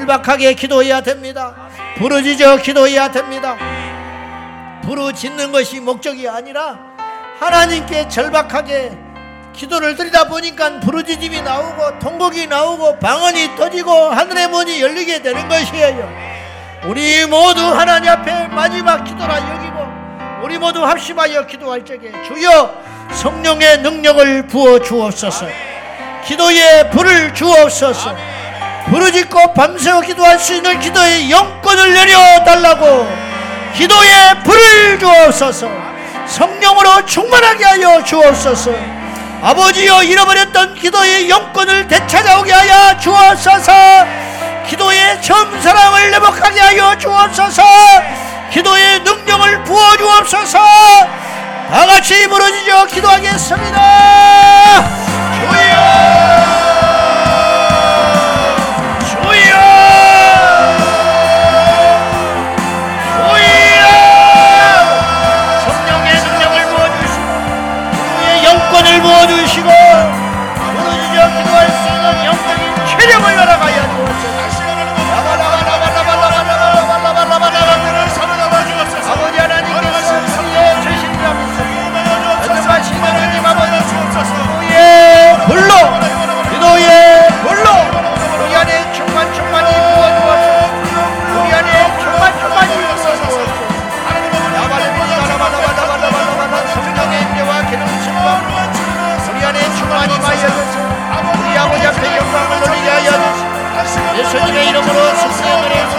절박하게 기도해야 됩니다. 부르짖어 기도해야 됩니다. 부르짖는 것이 목적이 아니라 하나님께 절박하게 기도를 드리다 보니까 부르짖음이 나오고 통곡이 나오고 방언이 터지고 하늘의 문이 열리게 되는 것이에요. 우리 모두 하나님 앞에 마지막 기도라 여기고 우리 모두 합심하여 기도할 적에 주여 성령의 능력을 부어 주옵소서. 기도에 불을 주옵소서. 부르짖고 밤새워 기도할 수 있는 기도의 영권을 내려달라고 기도의 불을 주옵소서. 성령으로 충만하게 하여 주옵소서. 아버지여 잃어버렸던 기도의 영권을 되찾아오게 하여 주옵소서. 기도의 처음 사랑을 회복하게 하여 주옵소서. 기도의 능력을 부어 주옵소서. 다 같이 부르짖어 기도하겠습니다. 주여! 예수님의 이름으로 승리하리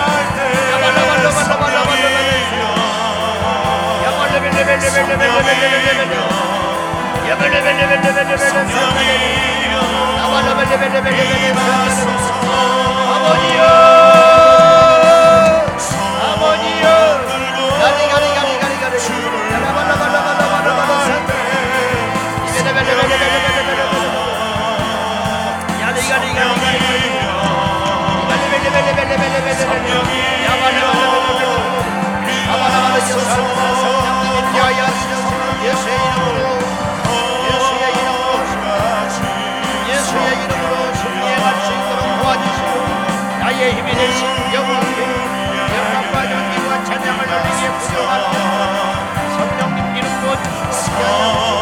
아버지여 우리의 힘이 되신 영원히 영광과 연기와 찬양을 올리기에 부여하며 성령님 이름으로 찬양합니다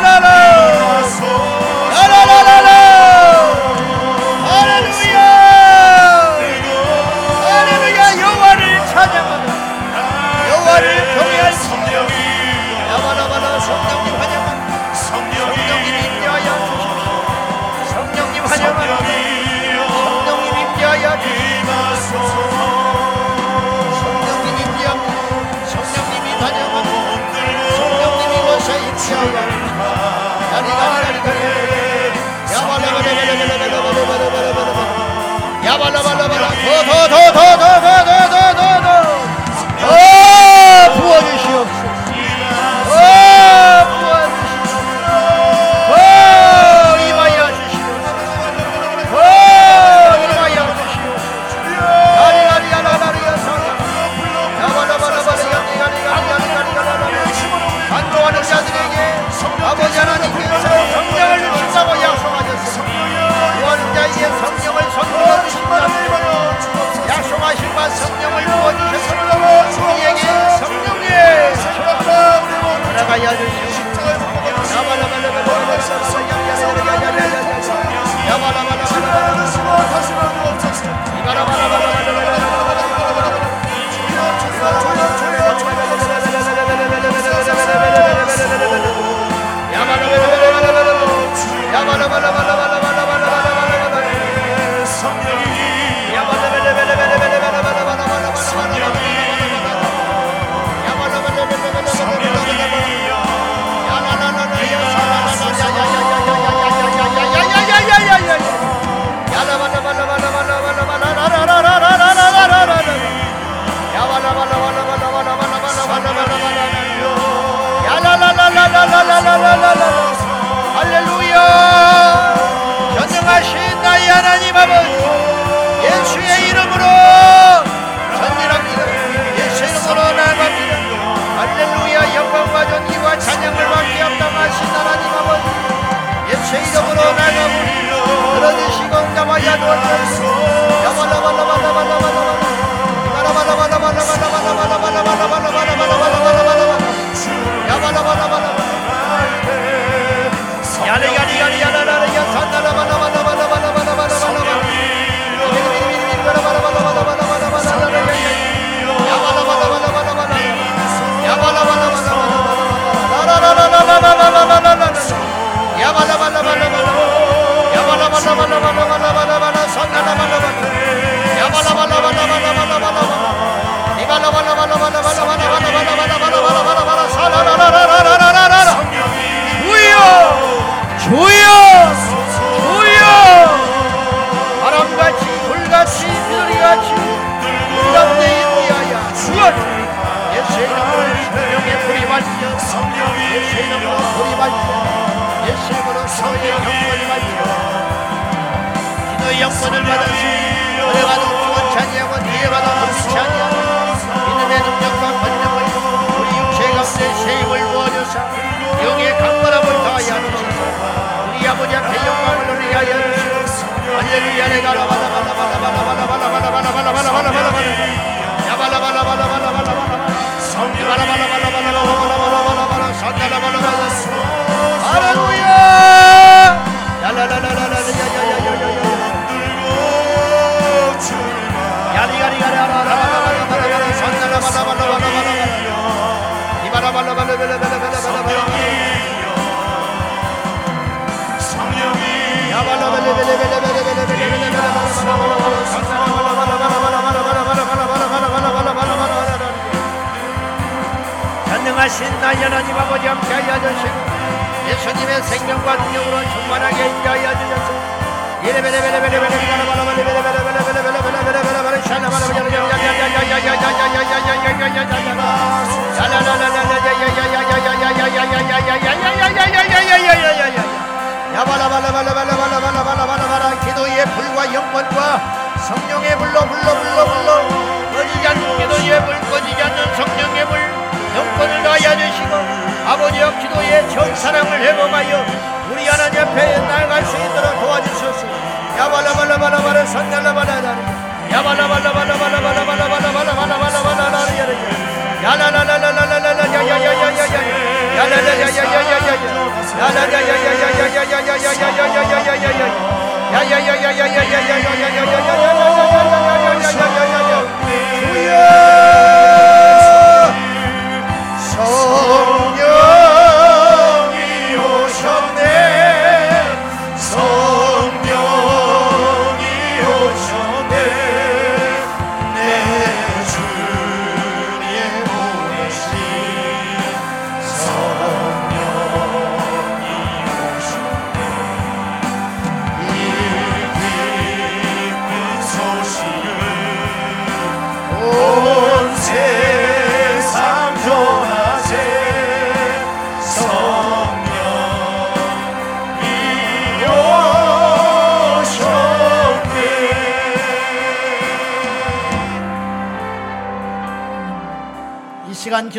la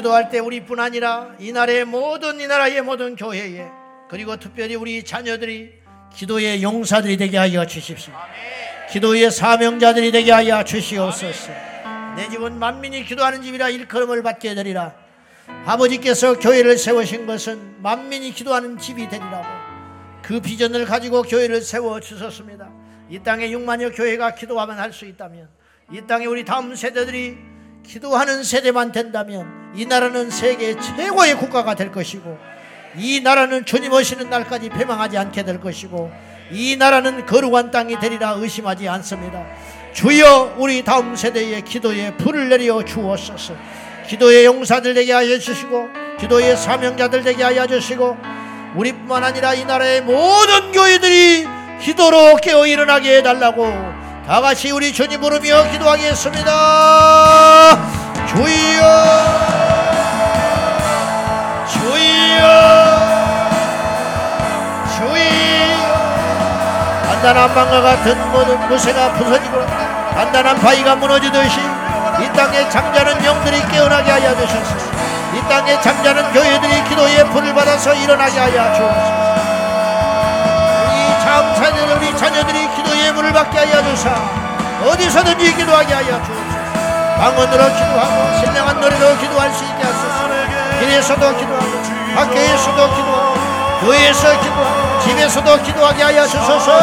기도할 때 우리뿐 아니라 이 나라의 모든 이 나라의 모든 교회에 그리고 특별히 우리 자녀들이 기도의 용사들이 되게 하여 주십시오. 기도의 사명자들이 되게 하여 주시옵소서. 내 집은 만민이 기도하는 집이라 일컬음을 받게 되리라. 아버지께서 교회를 세우신 것은 만민이 기도하는 집이 되리라고 그 비전을 가지고 교회를 세워 주셨습니다. 이 땅에 6만여 교회가 기도하면 할 수 있다면 이 땅에 우리 다음 세대들이 기도하는 세대만 된다면 이 나라는 세계 최고의 국가가 될 것이고 이 나라는 주님 오시는 날까지 패망하지 않게 될 것이고 이 나라는 거룩한 땅이 되리라 의심하지 않습니다. 주여 우리 다음 세대의 기도에 불을 내려 주옵소서. 기도의 용사들 되게 하여 주시고 기도의 사명자들 되게 하여 주시고 우리뿐만 아니라 이 나라의 모든 교회들이 기도로 깨어 일어나게 해달라고 다 같이 우리 주님 부르며 기도하겠습니다. 주여 주여. 주여. 단단한 방과 같은 모든 무쇠가 부서지고 단단한 바위가 무너지듯이 이 땅에 잠자는 영들이 깨어나게 하여 주셨소서. 이 땅에 잠자는 교회들이 기도의 불을 받아서 일어나게 하여 주옵소서. 우리 다음 자녀들 우리 자녀들이 기도의 물을 받게 하여 주사 어디서든지 기도하게 하여 주옵소서. 방언으로 기도하고 신령한 노래로 기도할 수 있게 하소서. 길에서도 기도하고 학교에서도 기도하고 교회에서 기도하고 집에서도 기도하게 하여 주소서